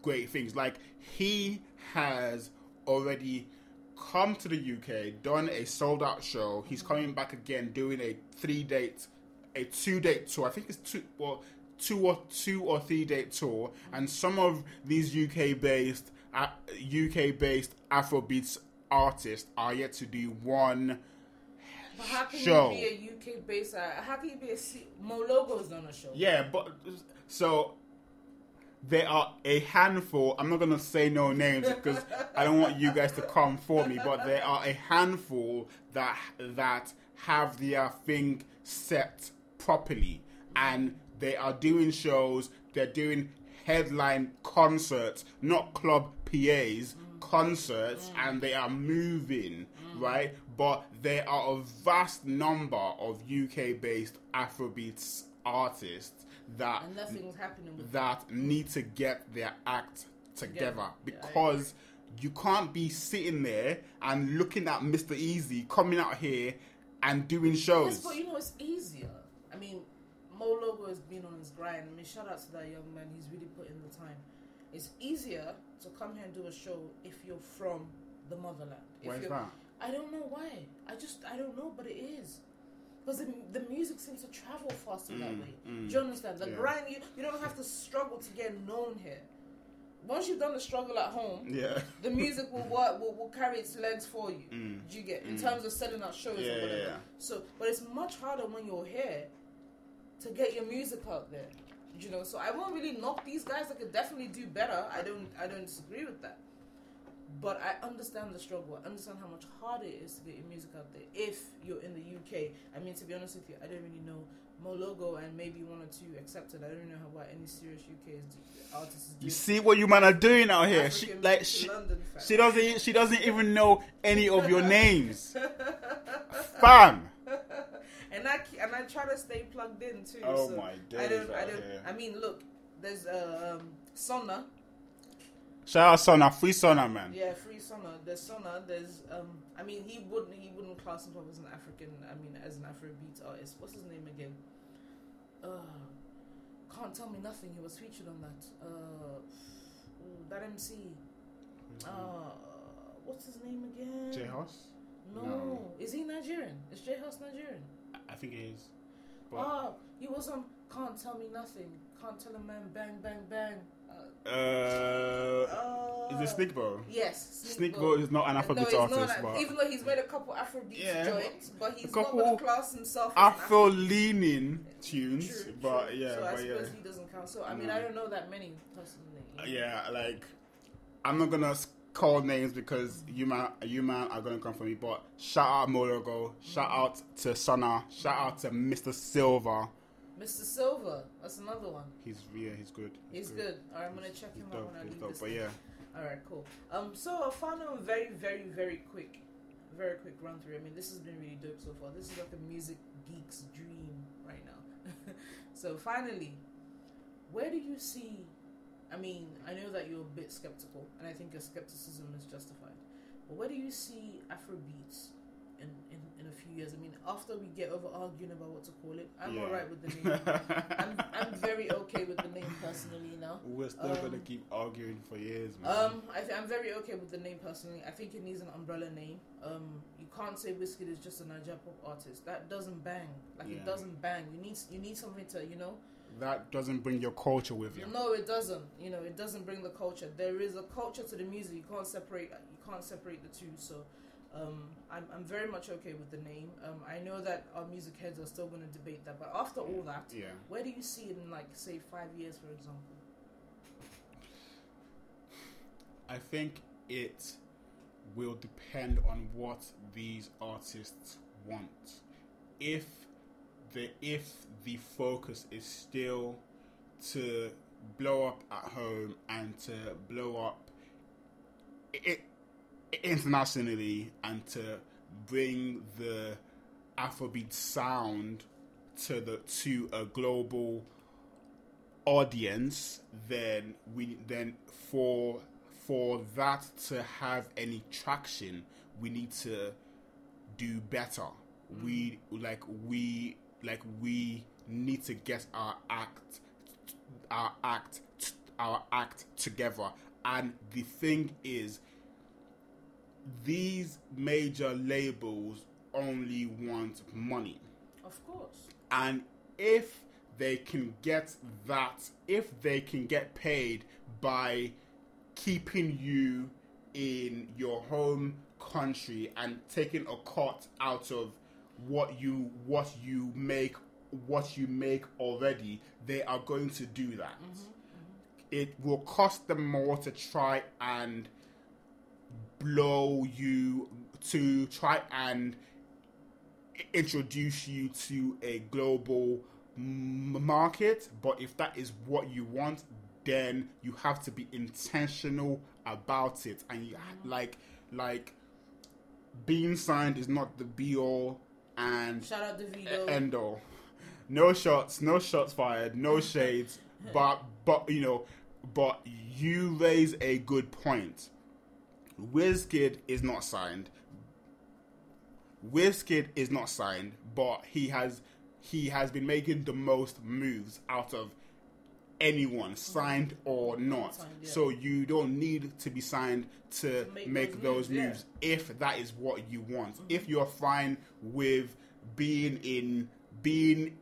great things like he has already come to the uk done a sold out show he's mm-hmm. coming back again doing a three date a two date tour i think it's two well two or two or three date tour mm-hmm. and some of these uk based uk based afrobeats artists are yet to do one But how can show. you be a UK based? Uh, how can you be a C- Mo Logo's on a show? Yeah, but so there are a handful. I'm not gonna say no names because I don't want you guys to come for me. But there are a handful that that have their thing set properly, and they are doing shows. They're doing headline concerts, not club PAs. Concerts and they are moving, right? But there are a vast number of UK based Afrobeats artists that And happening with that need to get their act together Together. Yeah, because you can't be sitting there and looking at Mr. Eazi coming out here and doing shows. Yes, but you know it's easier. I mean, Mo Logo has been on his grind. I mean, shout out to that young man. He's really put in the time. It's easier to come here and do a show if you're from the motherland. If Why is that? I don't know why. I just I don't know, but it is. Because the, the music seems to travel faster that Mm, way. mm. Do you understand? The Yeah. grind, you, you don't have to struggle to get known here. Once you've done the struggle at home, Yeah. the music will <laughs> work will, will carry its legs for you. Mm. Do you get in Mm. terms of selling out shows Yeah, or whatever? yeah. So, but it's much harder when you're here to get your music out there. You know, so I won't really knock these guys. I could definitely do better. I don't I don't disagree with that. But I understand the struggle. I understand how much harder it is to get your music out there if you're in the UK. I mean, to be honest with you, I don't really know Mo Logo and maybe one or two accepted. I don't know how what any serious UK is, artists is doing. You see what you man are doing out here. She like she, London, she doesn't she doesn't even know any of your <laughs> names. Fam. <laughs> and I and I try to stay plugged in too. Oh so my I don't. I don't. here. I mean, look. There's uh, um, Sonna. Shout out Sona, free Sona man. Yeah, free Sonna. There's Sonna. There's um. I mean, he wouldn't. He wouldn't class himself as an African. I mean, as an Afrobeat artist. What's his name again? Uh, can't tell me nothing. He was featured on that. Uh, that MC. Uh, what's his name again? J Hus? No. No. Is he Nigerian? Is J Hus Nigerian? I think it is. But Ah, he was on Can't Tell Me Nothing. Can't Tell a Man Bang Bang Bang. Uh, uh uh, is it Sneakbo? Yes. Sneakbo is not an Afrobeat not artist, but even though he's made a couple Afrobeat Yeah, joints, but he's not going to class himself Afro leaning tunes. True, but true. yeah, so I but yeah. suppose he doesn't count. So I mean, No. I don't know that many personally. Uh, yeah, like I'm not gonna call names because you man, you man are gonna come for me. But shout out Mologo, shout out to Sana, shout out to Mr. Silver. Mr. Silver, that's another one. He's yeah, he's good. He's good. All right, I'm gonna check He's him out when I leave dope. this. But thing. yeah, All right, cool. Um, so I found a very, very, very quick, very quick run through. I mean, this has been really dope so far. This is like a music geek's dream right now. <laughs> so finally, where do you see? I mean, I know that you're a bit skeptical, and I think your skepticism is justified. But where do you see Afrobeats in, in, in a few years? I mean, after we get over arguing about what to call it, I'm Yeah. alright with the name. <laughs> I'm, I'm very okay with the name personally now. We're still Um, gonna keep arguing for years, man. Um, I th- I'm very okay with the name personally. I think it needs an umbrella name. Um, you can't say Wizkid is just a Naija pop artist. That doesn't bang. Like Yeah. it doesn't bang. You need you need something to you know. That doesn't bring your culture with you. No, it doesn't. You know, it doesn't bring the culture. There is a culture to the music. You can't separate. You can't separate the two. So, um, I'm I'm very much okay with the name. Um, I know that our music heads are still going to debate that, but after all that, Yeah. where do you see it in like say five years, for example? I think it will depend on what these artists want. If the if the focus is still to blow up at home and to blow up it internationally and to bring the Afrobeat sound to the to a global audience, then we then for for that to have any traction, we need to do better. We like we like we need to get our act our act our act together. And the thing is, these major labels only want money. Of course. And if they can get that, if they can get paid by keeping you in your home country and taking a cut out of what you what you make what you make already, they are going to do that. Mm-hmm, mm-hmm. it will cost them more to try and blow you to try and introduce you to a global m- market. But if that is what you want then you have to be intentional about it. And you mm-hmm. like like being signed is not the be all and Shout out Davido. end all. No shots, no shots fired, no <laughs> shades. But but you know, but you raise a good point. Wizkid is not signed. Wizkid is not signed, but he has he has been making the most moves out of anyone, signed or not. Signed, yeah. So you don't need to be signed to Make make, those moves, yeah. if that is what you want. Mm-hmm. If you're fine with being in being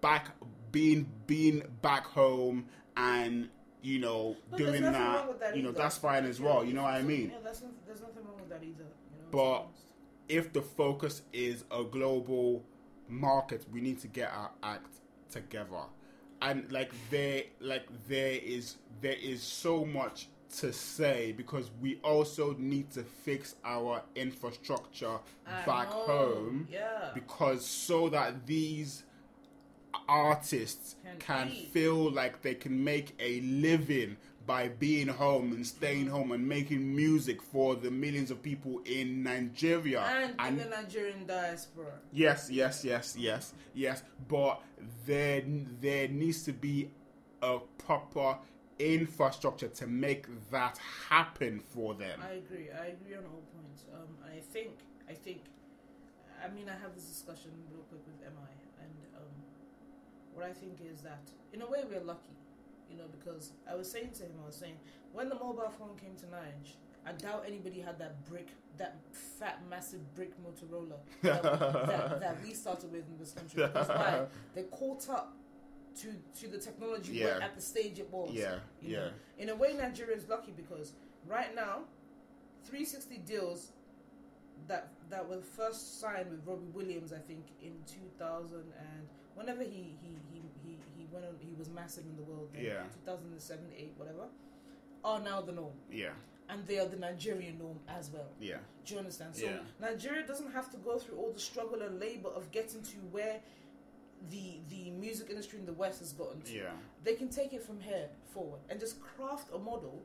back being being back home and you know there's doing that, that you know either. that's fine as Yeah, well. You know what I mean? Yeah, that's there's nothing wrong with that either. You know, But- to be honest. if the focus is a global market, we need to get our act together. And like there like there is there is so much to say because we also need to fix our infrastructure At back home Yeah. because so that these artists Can can feel like they can make a living by being home and staying home and making music for the millions of people in Nigeria and, in the Nigerian diaspora. Yes, yes, yes, yes, yes. But there, there needs to be a proper infrastructure to make that happen for them. I agree. I agree on all points. Um, and I think, I think, I mean, I have this discussion real quick with MI, and um, what I think is that, in a way, we're lucky, you know, because I was saying to him, I was saying, when the mobile phone came to Nige, I doubt anybody had that brick, that fat, massive brick Motorola <laughs> that, that, that we started with in this country. Because why? <laughs> They caught up to to the technology Yeah. at the stage it was. yeah, yeah, know. In a way, Nigeria is lucky because right now, 360 deals that that were first signed with Robbie Williams, I think, in 2000 and whenever he he he he, he went on, he was massive in the world. Then, Yeah. 2007, 8, whatever, are now the norm, yeah, and they are the Nigerian norm as well. yeah, Do you understand? So Yeah. Nigeria doesn't have to go through all the struggle and labor of getting to where the the music industry in the West has gotten to yeah, they can take it from here forward and just craft a model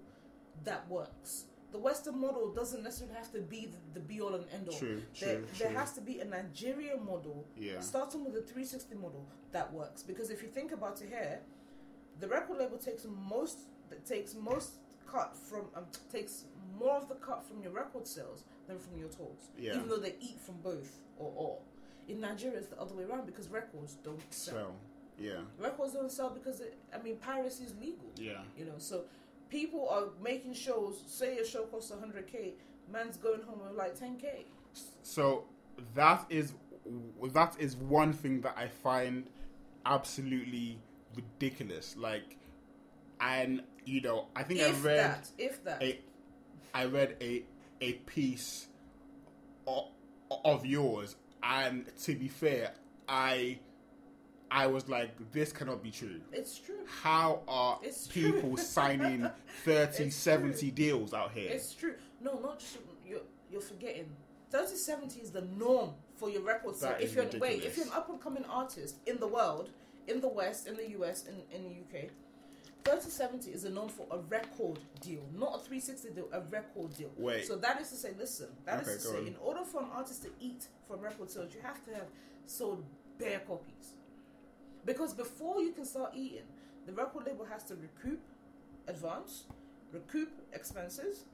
that works. The Western model doesn't necessarily have to be the, the be all and end all. True, There, true, there true. has to be a Nigerian model, yeah, starting with a 360 model that works. Because if you think about it here, the record label takes most that takes most cut from um, takes more of the cut from your record sales than from your tours. Yeah. Even though they eat from both or all. In Nigeria, it's the other way around because records don't sell. so yeah, Records don't sell because it, I mean piracy is legal. yeah, You know, so people are making shows. Say a show costs 100k, man's going home with like 10k. so that is that is one thing that I find absolutely ridiculous. Like, and you know, I think If I read that, if that, a, I read a a piece of, of yours, and to be fair, I I was like, this cannot be true. it's true. How are It's people <laughs> signing 30, It's 70 true. deals out here? It's true. No, not just you're you're forgetting. 3070 is the norm for your record sale. That If is you're wait, if you're an up and coming artist in the world, in the West, in the US, in, in the UK, 3070 is a norm for a record deal, not a 360 deal, a record deal. Wait. So that is to say, listen, that is Okay, to say, on. in order for an artist to eat from record sales, you have to have sold bare copies. Because before you can start eating, the record label has to recoup advance, recoup expenses,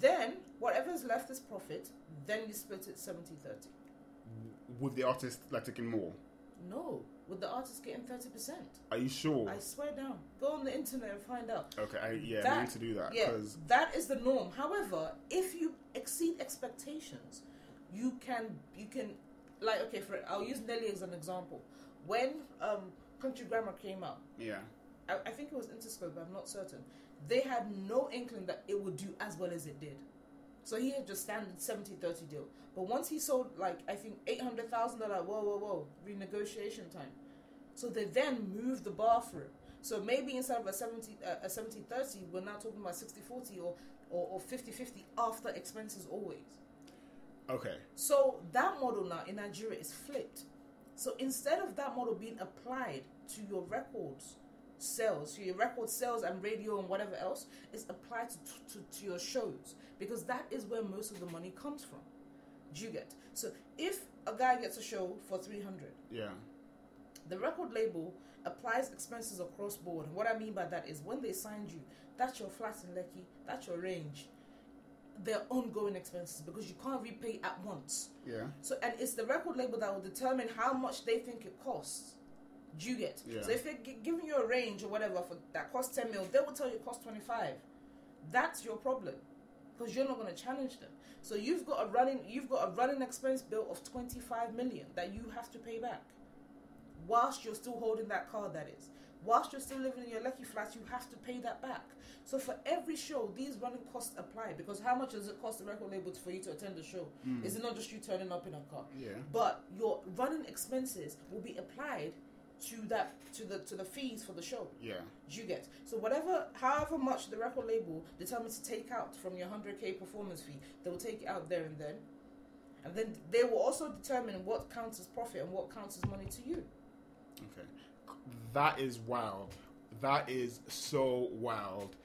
then whatever's left is profit, then you split it 70 30. With the artist like taking more? No, Would the artist getting 30%. Are you sure? I swear down. Go on the internet and find out. okay, I, yeah, I That- need to do that Yeah, because that is the norm. However, if you exceed expectations, you can you can like okay for I'll use Nelly as an example. When um Country Grammar came out, yeah, I, I think it was Interscope, but I'm not certain. They had no inkling that it would do as well as it did. So he had just standard 70 30 deal. But once he sold, like, I think 800,000, they're like, whoa, whoa, whoa, renegotiation time. So they then moved the bar through. So maybe instead of a 70 uh, a 70 30, we're now talking about 60 40 or or, or 50 50 after expenses always. Okay. So that model now in Nigeria is flipped. So instead of that model being applied to your records sales, your record sales and radio and whatever else, it's applied to, to, to your shows because that is where most of the money comes from. Do you get? So if a guy gets a show for 300, Yeah. the record label applies expenses across board. And what I mean by that is when they signed you, that's your flat in Lekki, that's your range. They're ongoing expenses because you can't repay at once. Yeah. So and it's the record label that will determine how much they think it costs. Do you get? Yeah. So if they're gi- giving you a range or whatever for that costs ten mil, they will tell you it costs twenty five. That's your problem because you're not going to challenge them. So you've got a running you've got a running expense bill of twenty five million that you have to pay back, whilst you're still holding that car. That is, whilst you're still living in your Lekki flat, you have to pay that back. So for every show, these running costs apply because how much does it cost the record label for you to attend the show? Mm. Is it not just you turning up in a car? Yeah. But your running expenses will be applied to that to the to the fees for the show. Yeah. You get so whatever, however much the record label determines to take out from your hundred k performance fee, they will take it out there and then, and then they will also determine what counts as profit and what counts as money to you. Okay. That is wild. That is so wild.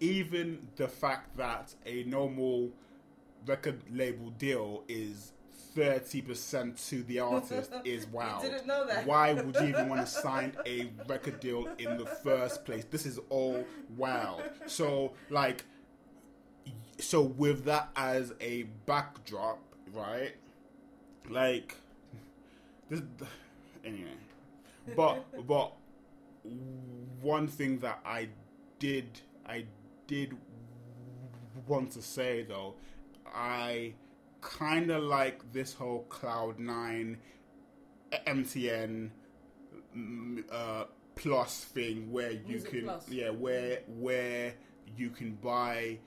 Even the fact that a normal record label deal is 30% to the artist <laughs> is wild. didn't know that. Why would you even want to sign a record deal in the first place? This is all wild. So, like, so with that as a backdrop, right? Like, this, anyway. But, but, one thing that I did, I did want to say though, I kind of like this whole Cloud Nine, MTN, uh, plus thing where you Music can, Plus. yeah, where where you can buy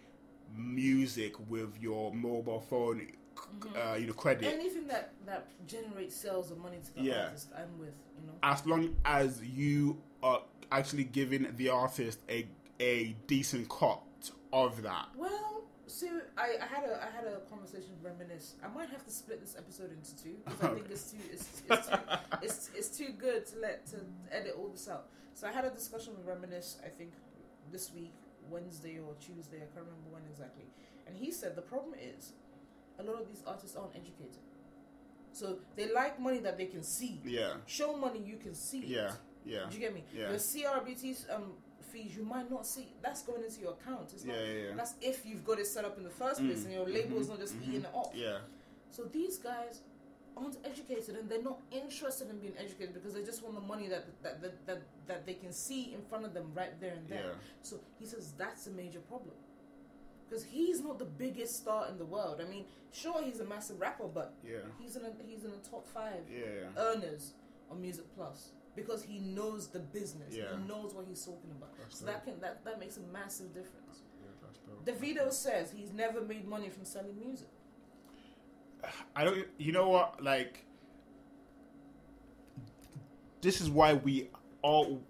music with your mobile phone, uh, you know, credit. Anything that that generates sales or money to the Yeah. artist, I'm with. You know. as long as you are actually giving the artist a a decent cut of that. Well, so I, I had a I had a conversation with Reminisce. I might have to split this episode into two because I think it's too it's, it's too <laughs> it's, it's too good to let to edit all this out. So I had a discussion with Reminisce. I think this week, Wednesday or Tuesday. I can't remember when exactly. And he said the problem is a lot of these artists aren't educated. So they like money that they can see. Yeah, Show money you can see. it. yeah, yeah, Do you get me? Yeah. Your CRBT um, fees you might not see. That's going into your account. It's yeah, not, yeah, yeah. That's if you've got it set up in the first place Mm, and your label is mhm, not just mhm. eating it off. yeah. So these guys aren't educated and they're not interested in being educated because they just want the money that that, that, that, that they can see in front of them right there and there. Yeah. So he says that's a major problem. Because he's not the biggest star in the world. I mean, sure he's a massive rapper, but Yeah, he's in a, he's in the top five yeah, earners on Music Plus because he knows the business. Yeah. He knows what he's talking about. That's so that can that, that makes a massive difference. yeah. Dope. Davido says he's never made money from selling music. I don't. You know what? Like, this is why we all.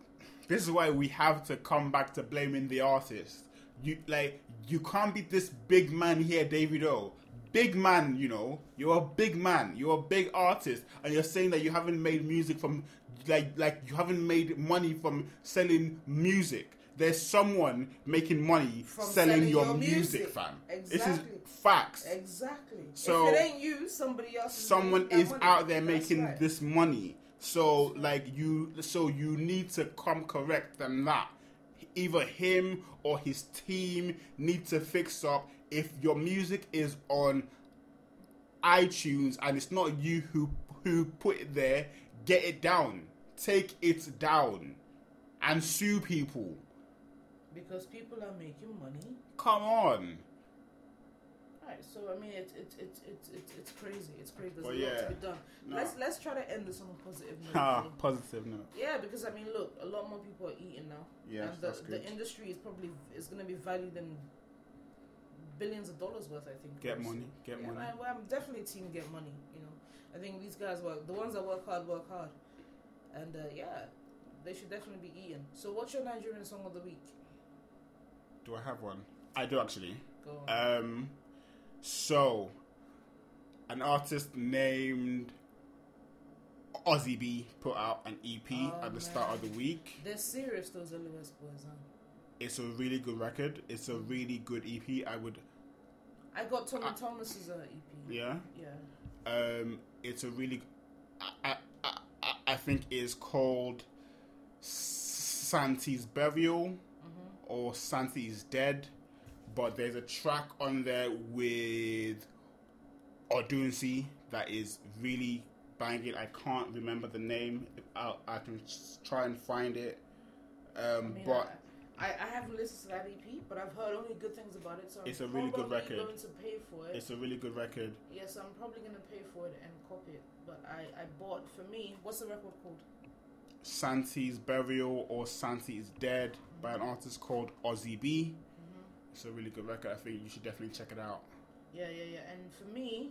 This is why we have to come back to blaming the artist. You like you can't be this big man here, Davido Big man, you know, you're a big man. You're a big artist, and you're saying that you haven't made music from like like you haven't made money from selling music. There's someone making money From selling, selling your, your music, music. fam. This is facts Exactly. So- if it ain't you, somebody else. Is someone is money. out there That's making right. this money. So like you, so you need to come correct than that. Either him or his team need to fix up. If your music is on iTunes and it's not you who who put it there, get it down. Take it down, and sue people. because people are making money. Come on. Right. So I mean, it's it's it's it's it's, it's crazy. It's crazy. There's But a lot yeah, to be done. no. Let's let's try to end this on a positive note. Ah, positive note. Yeah, because I mean, look, a lot more people are eating now. Yeah, and the, that's good. the industry is probably is going to be valued in billions of dollars worth. I think. Get money, get yeah, money. I, well, I'm definitely team get money. You know, I think these guys work. The ones that work hard work hard, and uh, yeah, they should definitely be eaten. So, what's your Nigerian song of the week? Do I have one? I do actually. Go on. Um, so, an artist named Ozzy B put out an EP Oh, at the start of the week. They're serious, those LOS boys, huh? It's a really good record. It's a really good EP. I would, I got Tomi Ah. Thomas's uh, EP. yeah. Yeah. Um, it's a really, I, I, I, I think it's called Santi's Burial Mm-hmm. or Santi is Dead. But there's a track on there with Odunsi that is really banging. I can't remember the name. I, I can try and find it. Um, I mean, but I, I, haven't listened to that EP, but I've heard only good things about it. So I'm It's a really good record. going to pay for it. it's a really good record. yes, I'm probably going to pay for it and copy it. But I, I bought, for me, what's the record called? Santi's Burial or Santi is Dead by an artist called Ozzy B. It's a really good record. I think you should definitely check it out. Yeah, yeah, yeah. And for me,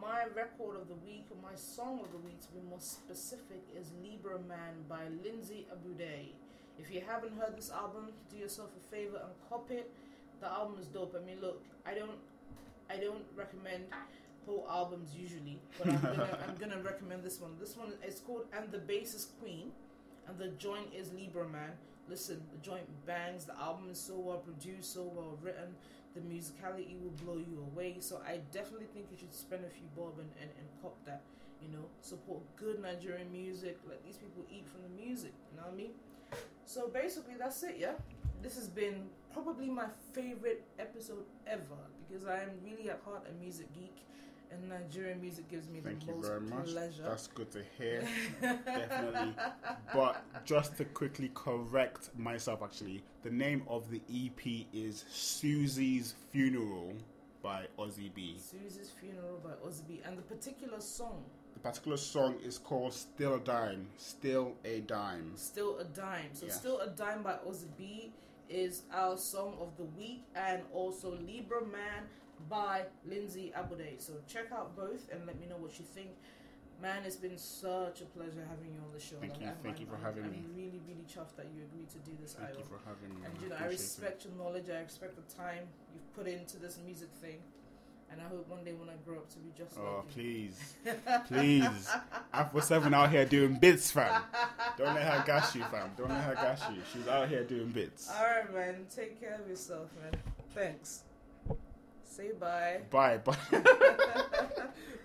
my record of the week, or my song of the week to be more specific, is Libra Man by Lindsey Abudei. If you haven't heard this album, do yourself a favor and cop it. The album is dope. I mean, look, I don't, I don't recommend whole albums usually, but I'm gonna, <laughs> I'm gonna recommend this one. This one is called "And the Bass is Queen," and the joint is Libra Man. Listen, the joint bangs. The album is so well produced, so well written. The musicality will blow you away. So I definitely think you should spend a few bob and, and, and cop that. You know, support good Nigerian music. Let these people eat from the music. You know what I mean? So basically, that's it. Yeah, this has been probably my favorite episode ever because I am really at heart a music geek, and Nigerian music gives me Thank the you most very much. pleasure. That's good to hear. Definitely. But just to quickly correct myself, actually, the name of the EP is Susie's Funeral by Ozzy B. Susie's Funeral by Ozzy, B. and the particular song, The particular song is called Steal a Dime. Steal a Dime. Steal a Dime. So, Yeah. Steal a Dime by Ozzy B is our song of the week, and also Libra Man by Lindsey Abudei. So, check out both and let me know what you think. Man, it's been such a pleasure having you on the show. Thank Like, you- I'm- thank I'm- you for I'm- having I'm me. really, really chuffed that you agreed to do this. Thank Ayo. you for having me. And you know, I appreciate it. respect your knowledge. I respect the time you've put into this music thing, and I hope one day when I grow up to be just Oh, like you. please. <laughs> Please. Alpha 7 out here doing bits, fam. Don't let her gas you, fam. Don't let her gas you. She's out here doing bits. All right, man. Take care of yourself, man. Thanks. Say bye. Bye. Bye. <laughs> <laughs>